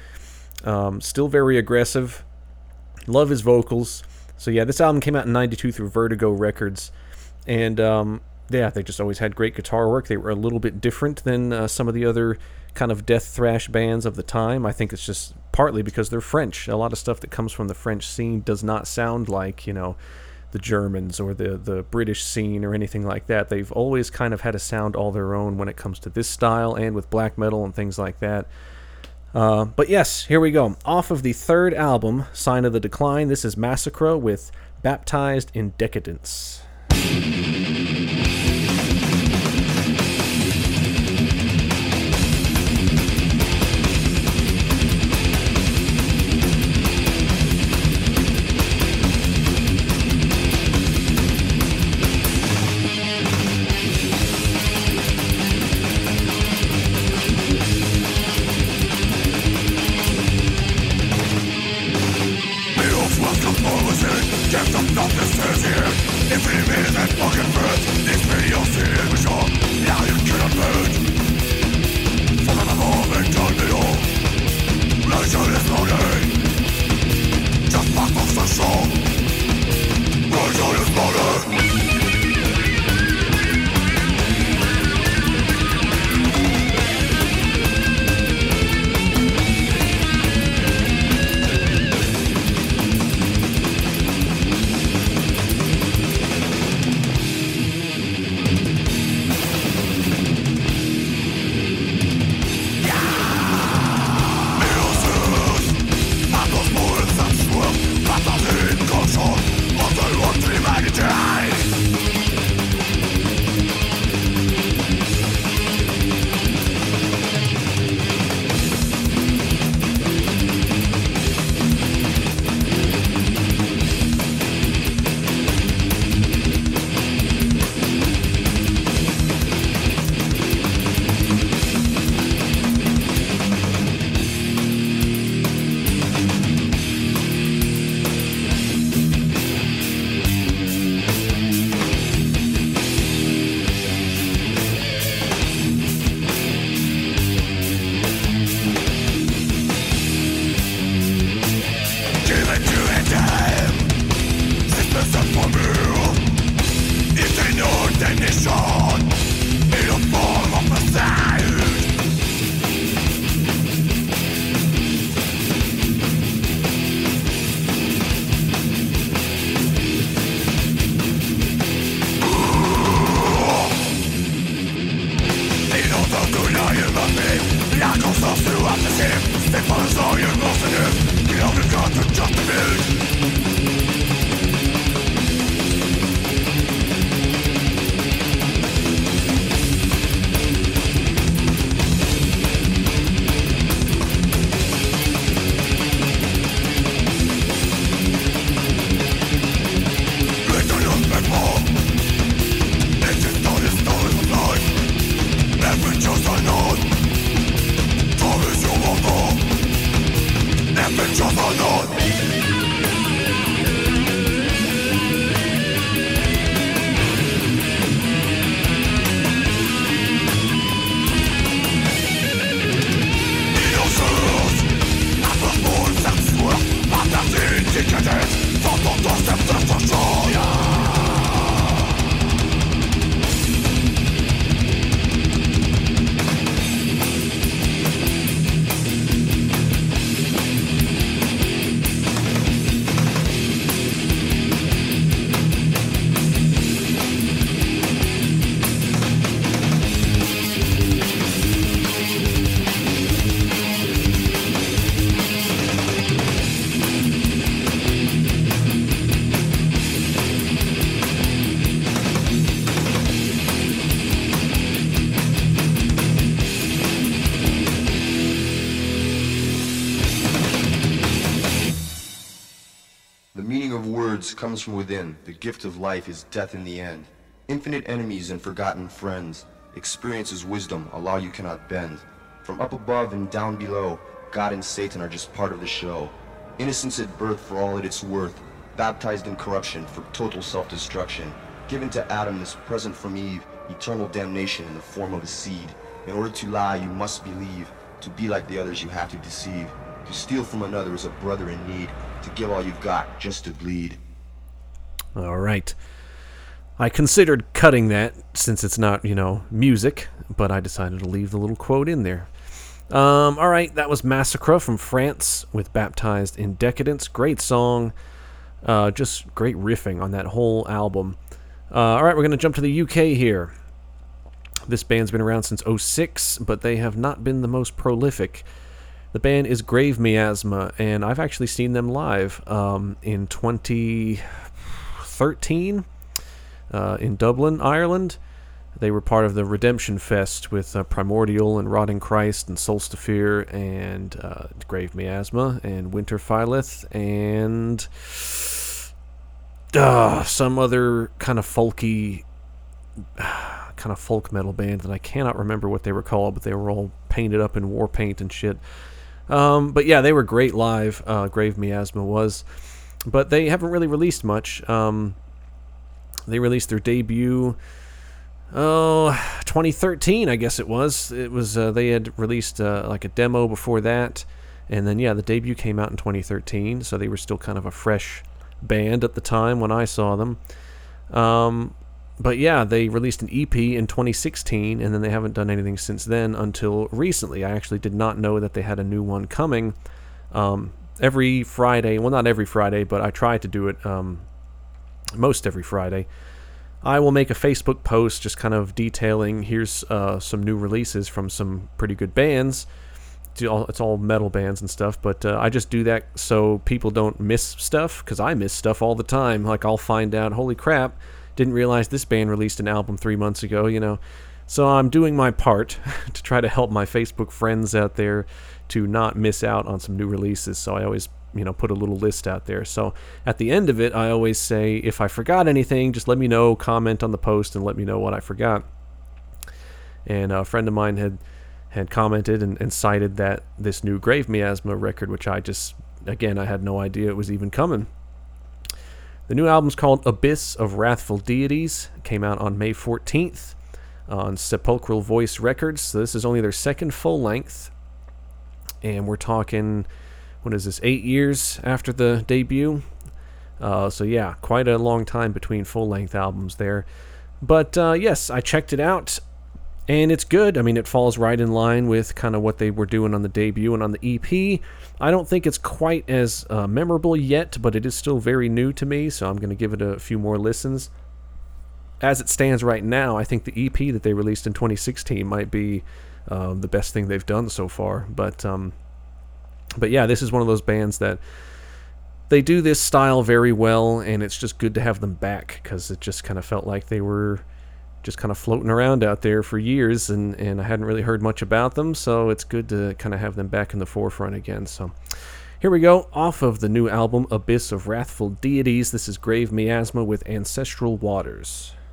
Um, still very aggressive. Love his vocals. So yeah this album came out in 92 through vertigo records. And um, yeah, they just always had great guitar work. They were a little bit different than uh, some of the other kind of death thrash bands of the time. I think it's just partly because they're French. A lot of stuff that comes from the French scene does not sound like, you know, the Germans or the, the British scene or anything like that. They've always kind of had a sound all their own when it comes to this style and with black metal and things like that. Uh, but yes, here we go. Off of the third album, Sign of the Decline, this is Massacra with Baptized in Decadence. Comes from within. The gift of life is death in the end. Infinite enemies and forgotten friends. Experience is wisdom, a law you cannot bend. From up above and down below, God and Satan are just part of the show. Innocence at birth for all that it's worth. Baptized in corruption for total self-destruction. Given to Adam this present from Eve, eternal damnation in the form of a seed. In order to lie, you must believe. To be like the others, you have to deceive. To steal from another is a brother in need. To give all you've got just to bleed. All right. I considered cutting that since it's not, you know, music, but I decided to leave the little quote in there. Um, all right, that was Massacra from France with Baptized in Decadence. Great song. Uh, just great riffing on that whole album. Uh, all right, we're going to jump to the UK here. This band's been around since 06, but they have not been the most prolific. The band is Grave Miasma, and I've actually seen them live um, in 2013 uh, in Dublin, Ireland. They were part of the Redemption Fest with uh, Primordial and Rotting Christ and Solstafir and uh, Grave Miasma and Winterfylleth and uh, some other kind of folky, kind of folk metal band that I cannot remember what they were called, but they were all painted up in war paint and shit. Um, but yeah, they were great live. Uh, Grave Miasma was, but they haven't really released much. Um, they released their debut. Oh, 2013, I guess it was. It was uh, they had released uh, like a demo before that, and then yeah, the debut came out in 2013. So they were still kind of a fresh band at the time when I saw them. Um, but yeah, they released an EP in 2016, and then they haven't done anything since then until recently. I actually did not know that they had a new one coming. Um, every Friday, well, not every Friday, but I try to do it um, most every Friday. I will make a Facebook post just kind of detailing here's uh, some new releases from some pretty good bands. It's all metal bands and stuff, but uh, I just do that so people don't miss stuff because I miss stuff all the time. Like I'll find out, holy crap, didn't realize this band released an album three months ago, you know. So I'm doing my part to try to help my Facebook friends out there to not miss out on some new releases. So I always you know put a little list out there. So at the end of it, I always say if I forgot anything, just let me know, comment on the post, and let me know what I forgot. And a friend of mine had had commented and, and cited that this new Grave Miasma record, which I just again I had no idea it was even coming. The new album's called Abyss of Wrathful Deities. It came out on May 14th on Sepulchral Voice Records. So this is only their second full length. And we're talking what is this, eight years after the debut. Uh, so yeah, quite a long time between full length albums there. But uh, yes, I checked it out, and it's good. I mean, it falls right in line with kind of what they were doing on the debut and on the EP. I don't think it's quite as uh, memorable yet, but it is still very new to me, so I'm going to give it a few more listens. As it stands right now, I think the EP that they released in 2016 might be uh, the best thing they've done so far. But um, but yeah, this is one of those bands that they do this style very well, and it's just good to have them back because it just kind of felt like they were just kind of floating around out there for years, and, and I hadn't really heard much about them, so it's good to kind of have them back in the forefront again. So here we go, off of the new album Abyss of Wrathful Deities. This is Grave Miasma with Ancestral Waters.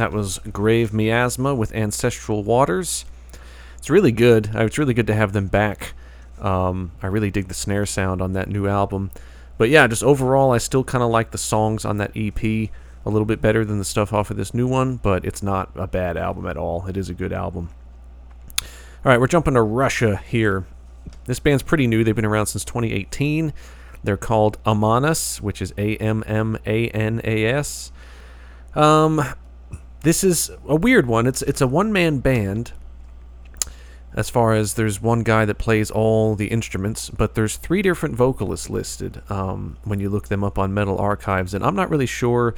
That was Grave Miasma with Ancestral Waters. It's really good. Uh, it's really good to have them back. Um, I really dig the snare sound on that new album. But yeah, just overall, I still kind of like the songs on that EP a little bit better than the stuff off of this new one, but it's not a bad album at all. It is a good album. All right, we're jumping to Russia here. This band's pretty new. They've been around since 2018. They're called Ammanas, which is A M M A N A S. Um, this is a weird one. It's it's a one man band. As far as there's one guy that plays all the instruments, but there's three different vocalists listed um, when you look them up on Metal Archives, and I'm not really sure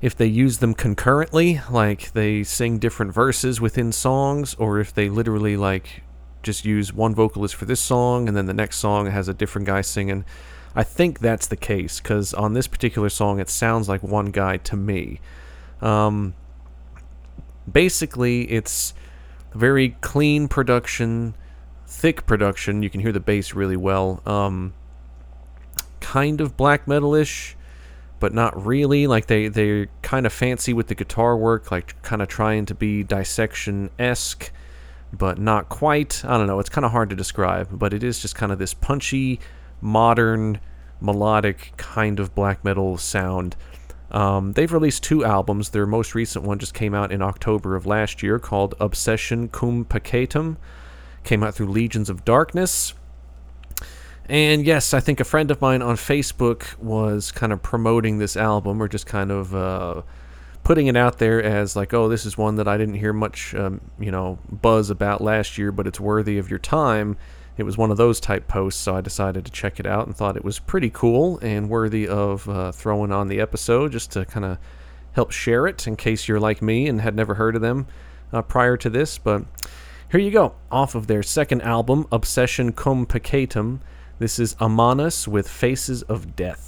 if they use them concurrently, like they sing different verses within songs, or if they literally like just use one vocalist for this song and then the next song has a different guy singing. I think that's the case because on this particular song it sounds like one guy to me. Um, basically, it's very clean production, thick production. You can hear the bass really well. Um, kind of black metal-ish, but not really. Like they they're kind of fancy with the guitar work, like kind of trying to be dissection esque, but not quite. I don't know. It's kind of hard to describe, but it is just kind of this punchy, modern, melodic kind of black metal sound. Um, they've released two albums. Their most recent one just came out in October of last year called Obsession Cum Peccatum. Came out through Legions of Darkness. And yes, I think a friend of mine on Facebook was kind of promoting this album or just kind of uh, putting it out there as like, oh, this is one that I didn't hear much, um, you know, buzz about last year, but it's worthy of your time. It was one of those type posts, so I decided to check it out and thought it was pretty cool and worthy of uh, throwing on the episode just to kind of help share it in case you're like me and had never heard of them uh, prior to this. But here you go, off of their second album, Obsession Cum Peccatum. This is Ammanas with Faces of Death.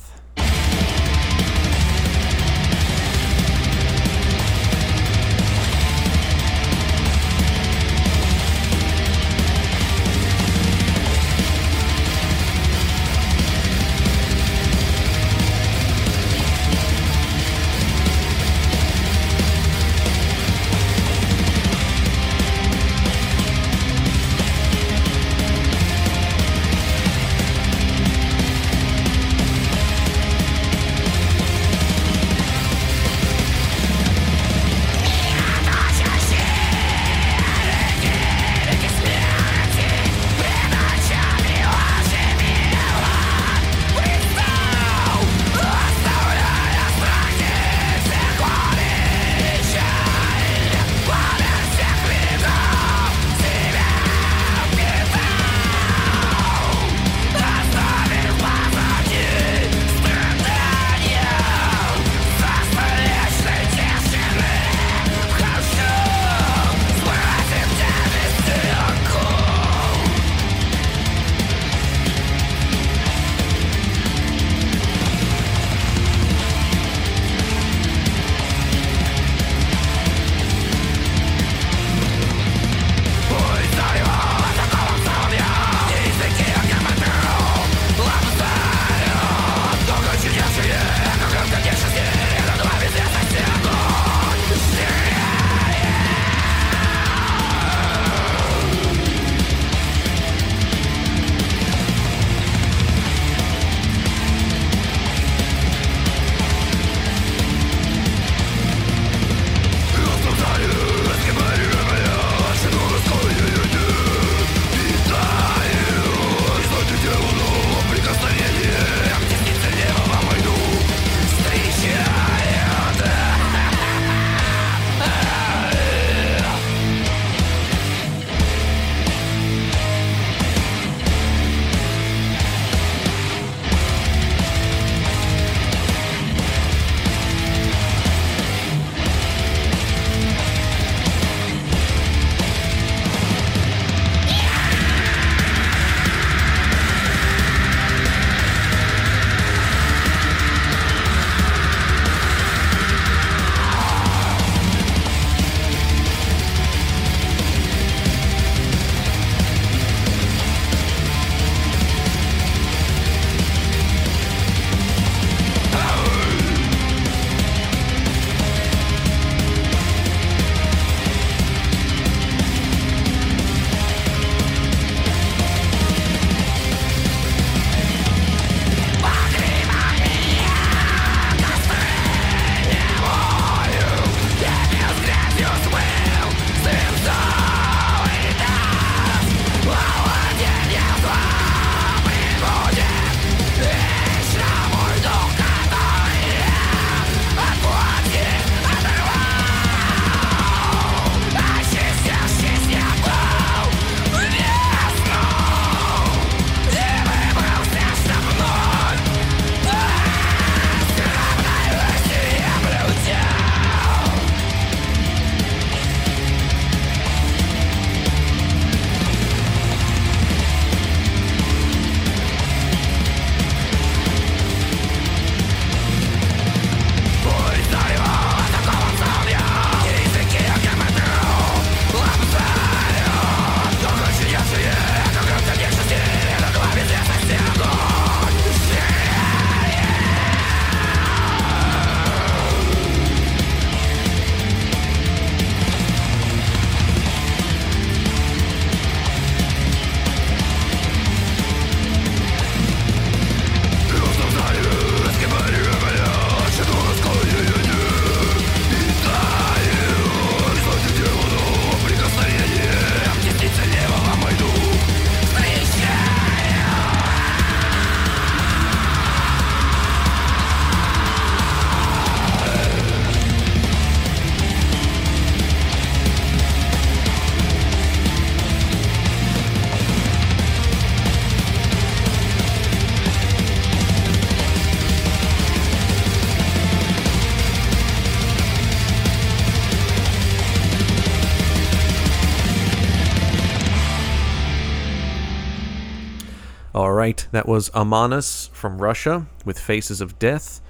That was Ammanas from Russia with Faces of Death.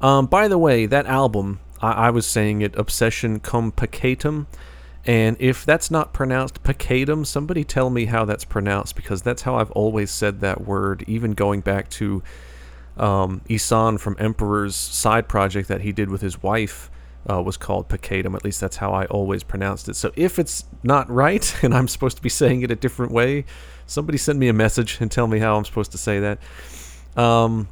Um, by the way, that album, I, I was saying it Obsession Cum Peccatum. And if that's not pronounced peccatum, somebody tell me how that's pronounced because that's how I've always said that word, even going back to um, Ihsahn from Emperor's side project that he did with his wife uh, was called peccatum. At least that's how I always pronounced it. So if it's not right and I'm supposed to be saying it a different way, somebody send me a message and tell me how I'm supposed to say that. Um,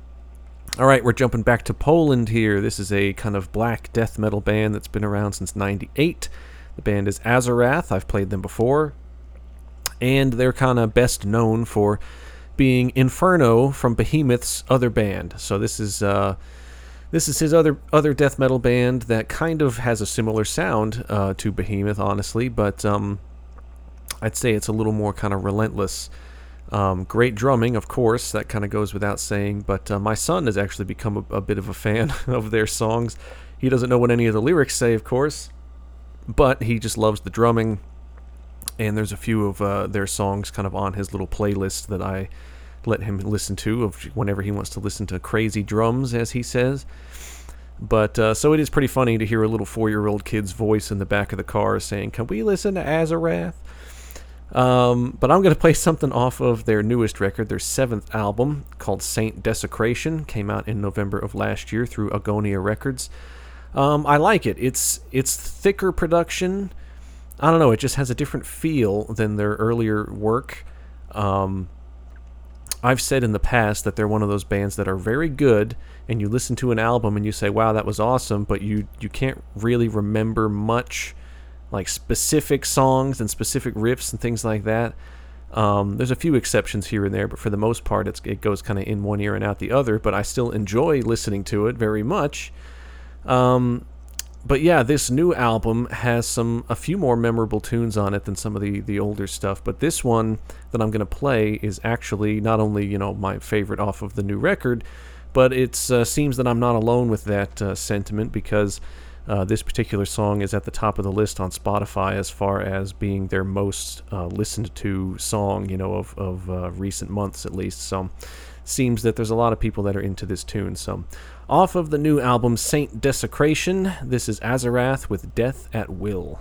all right, we're jumping back to Poland here. This is a kind of black death metal band that's been around since 98. The band is Azarath. I've played them before. And they're kind of best known for being Inferno from Behemoth's other band. So this is uh, this is his other other death metal band that kind of has a similar sound uh, to Behemoth, honestly, but um, I'd say it's a little more kind of relentless. Um, great drumming, of course, that kind of goes without saying. But uh, my son has actually become a, a bit of a fan of their songs. He doesn't know what any of the lyrics say, of course, but he just loves the drumming. And there's a few of uh, their songs kind of on his little playlist that I let him listen to of whenever he wants to listen to crazy drums, as he says. But uh, so it is pretty funny to hear a little four-year-old kid's voice in the back of the car saying, "Can we listen to Azarath?" Um, but I'm going to play something off of their newest record, their seventh album called Saint Desecration, came out in November of last year through Agonia Records. Um, I like it. It's it's thicker production. I don't know. It just has a different feel than their earlier work. Um, I've said in the past that they're one of those bands that are very good, and you listen to an album and you say, "Wow, that was awesome," but you you can't really remember much, like specific songs and specific riffs and things like that. Um, there's a few exceptions here and there, but for the most part, it goes kind of in one ear and out the other. But I still enjoy listening to it very much. Um, but yeah, this new album has some a few more memorable tunes on it than some of the the older stuff. But this one that I'm going to play is actually not only you know my favorite off of the new record, but it uh, seems that I'm not alone with that uh, sentiment because uh, this particular song is at the top of the list on Spotify as far as being their most uh, listened to song, you know, of of uh, recent months at least. So seems that there's a lot of people that are into this tune. So, off of the new album Saint Desecration, this is Azarath with Death at Will.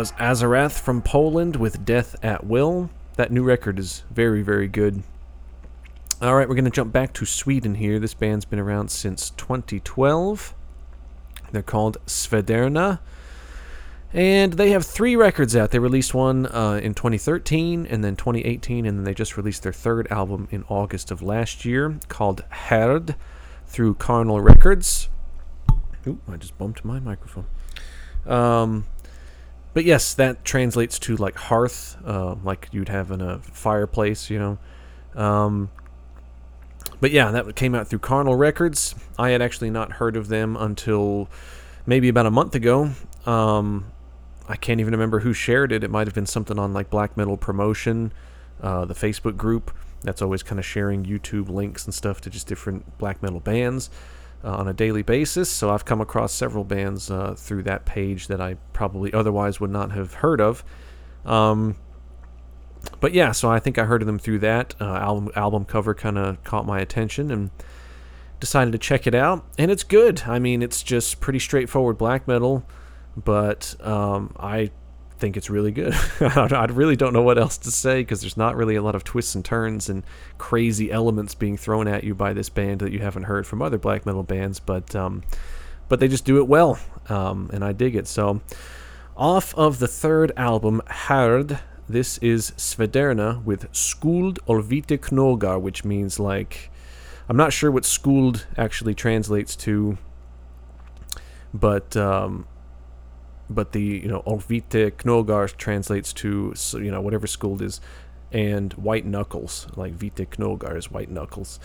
Was Azarath from Poland with Death at Will. That new record is very, very good. All right, we're going to jump back to Sweden here. This band's been around since 2012. They're called Svederna. And they have three records out. They released one uh, in 2013 and then 2018, and then they just released their third album in August of last year called Herd through Carnal Records. Ooh, I just bumped my microphone. Um, but yes, that translates to like hearth, uh, like you'd have in a fireplace, you know. Um, but yeah, that came out through Carnal Records. I had actually not heard of them until maybe about a month ago. Um, I can't even remember who shared it. It might have been something on like Black Metal Promotion, uh, the Facebook group. That's always kind of sharing YouTube links and stuff to just different black metal bands uh, on a daily basis. So I've come across several bands uh, through that page that I probably otherwise would not have heard of. Um, but yeah, so I think I heard of them through that uh, album. Album cover kind of caught my attention and decided to check it out, and it's good. I mean, it's just pretty straightforward black metal, but um, I think it's really good. I really don't know what else to say because there's not really a lot of twists and turns and crazy elements being thrown at you by this band that you haven't heard from other black metal bands, but um, but they just do it well, um, and I dig it. So, off of the third album, Hard, this is Svederna with Skuld Olvite Knogar, which means like I'm not sure what Skuld actually translates to, but um, but the you know Olvite Knogar translates to you know whatever Skuld is, and white knuckles like vita knogar is white knuckles.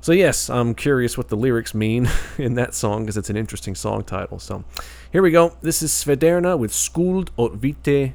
So yes, I'm curious what the lyrics mean in that song because it's an interesting song title. So here we go. This is Svederna with Skuld och vita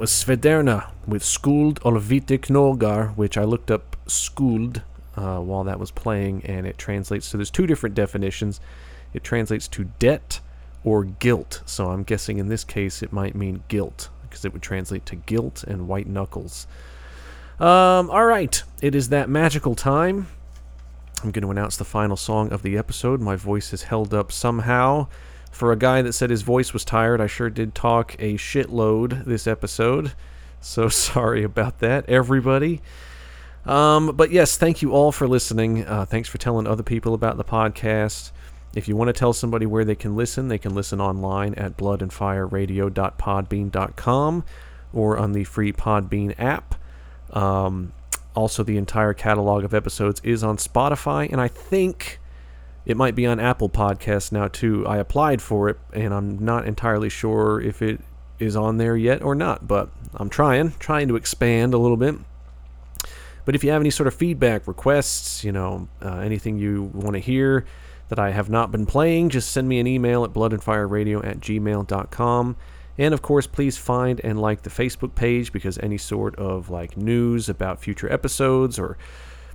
Was Svederna with Skuld och vita knogar, which I looked up Skuld uh, while that was playing, and it translates. So there's two different definitions. It translates to debt or guilt. So I'm guessing in this case it might mean guilt because it would translate to guilt and white knuckles. Um, all right, it is that magical time. I'm going to announce the final song of the episode. My voice is held up somehow. For a guy that said his voice was tired, I sure did talk a shitload this episode. So sorry about that, everybody. Um, but yes, thank you all for listening. Uh, thanks for telling other people about the podcast. If you want to tell somebody where they can listen, they can listen online at bloodandfireradio.podbean.com or on the free Podbean app. Um, also, the entire catalog of episodes is on Spotify, and I think it might be on Apple Podcasts now too. I applied for it, and I'm not entirely sure if it is on there yet or not, but I'm trying, trying to expand a little bit. But if you have any sort of feedback, requests, you know, uh, anything you want to hear that I have not been playing, just send me an email at bloodandfireradio at gmail.com. And of course, please find and like the Facebook page because any sort of like news about future episodes or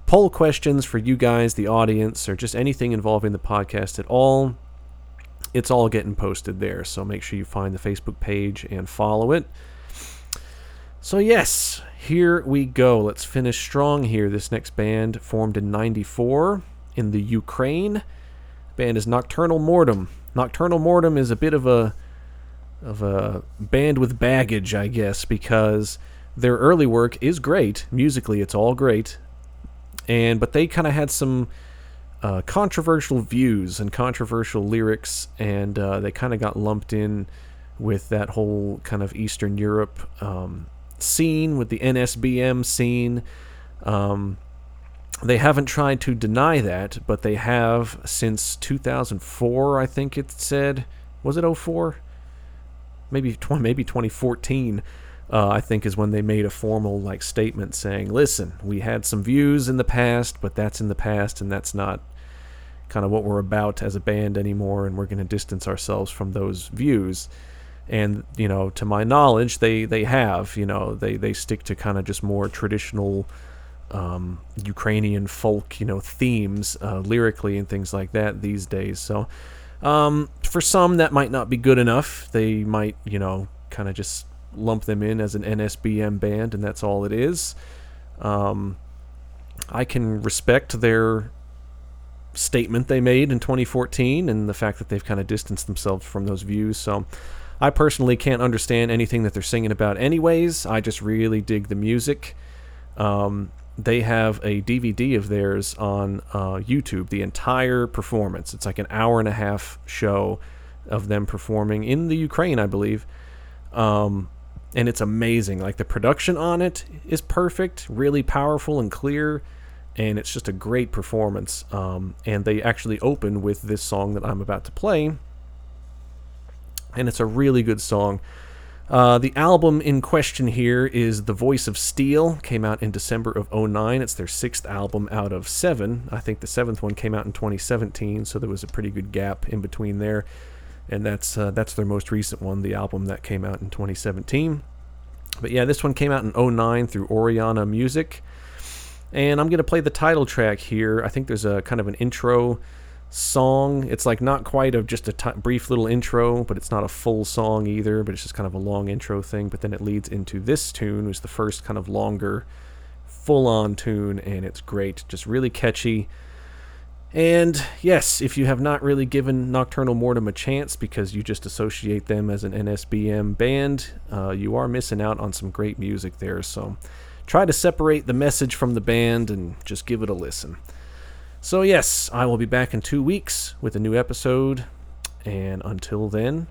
poll questions for you guys, the audience, or just anything involving the podcast at all, it's all getting posted there. So make sure you find the Facebook page and follow it. So, yes, here we go. Let's finish strong here. This next band formed in 94 in the Ukraine. Band is Nokturnal Mortum. Nokturnal Mortum is a bit of a of a band with baggage, I guess, because their early work is great. Musically, it's all great. And but they kind of had some uh, controversial views and controversial lyrics, and uh, they kind of got lumped in with that whole kind of Eastern Europe um, scene, with the NSBM scene. Um, they haven't tried to deny that, but they have since 2004, I think it said. Was it 04? maybe maybe 2014 uh, I think is when they made a formal like statement saying, "Listen, we had some views in the past, but that's in the past, and that's not kind of what we're about as a band anymore, and we're going to distance ourselves from those views." And you know, to my knowledge, they they have. You know, they they stick to kind of just more traditional um, Ukrainian folk, you know, themes uh, lyrically and things like that these days. So um, for some, that might not be good enough. They might, you know, kind of just lump them in as an NSBM band, and that's all it is. Um, I can respect their statement they made in 2014 and the fact that they've kind of distanced themselves from those views. So I personally can't understand anything that they're singing about, anyways. I just really dig the music. Um, they have a DVD of theirs on uh, YouTube, the entire performance. It's like an hour and a half show of them performing in the Ukraine, I believe. Um, and it's amazing. Like the production on it is perfect, really powerful and clear, and it's just a great performance. Um, and they actually open with this song that I'm about to play, and it's a really good song. Uh, the album in question here is The Voice of Steel, came out in December of 09. It's their sixth album out of seven. I think the seventh one came out in 2017, so there was a pretty good gap in between there. And that's uh, that's their most recent one, the album that came out in 2017. But yeah, this one came out in 09 through Oriana Music. And I'm going to play the title track here. I think there's a kind of an intro song. It's like not quite of just a t- brief little intro, but it's not a full song either. But it's just kind of a long intro thing. But then it leads into this tune, which is the first kind of longer, full-on tune, and it's great, just really catchy. And yes, if you have not really given Nokturnal Mortum a chance because you just associate them as an NSBM band, uh, you are missing out on some great music there. So try to separate the message from the band and just give it a listen. So, yes, I will be back in two weeks with a new episode. And until then,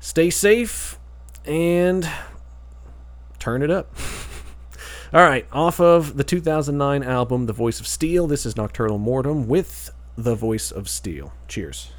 stay safe and turn it up. All right, off of the 2009 album, The Voice of Steel, this is Nokturnal Mortum with The Voice of Steel. Cheers.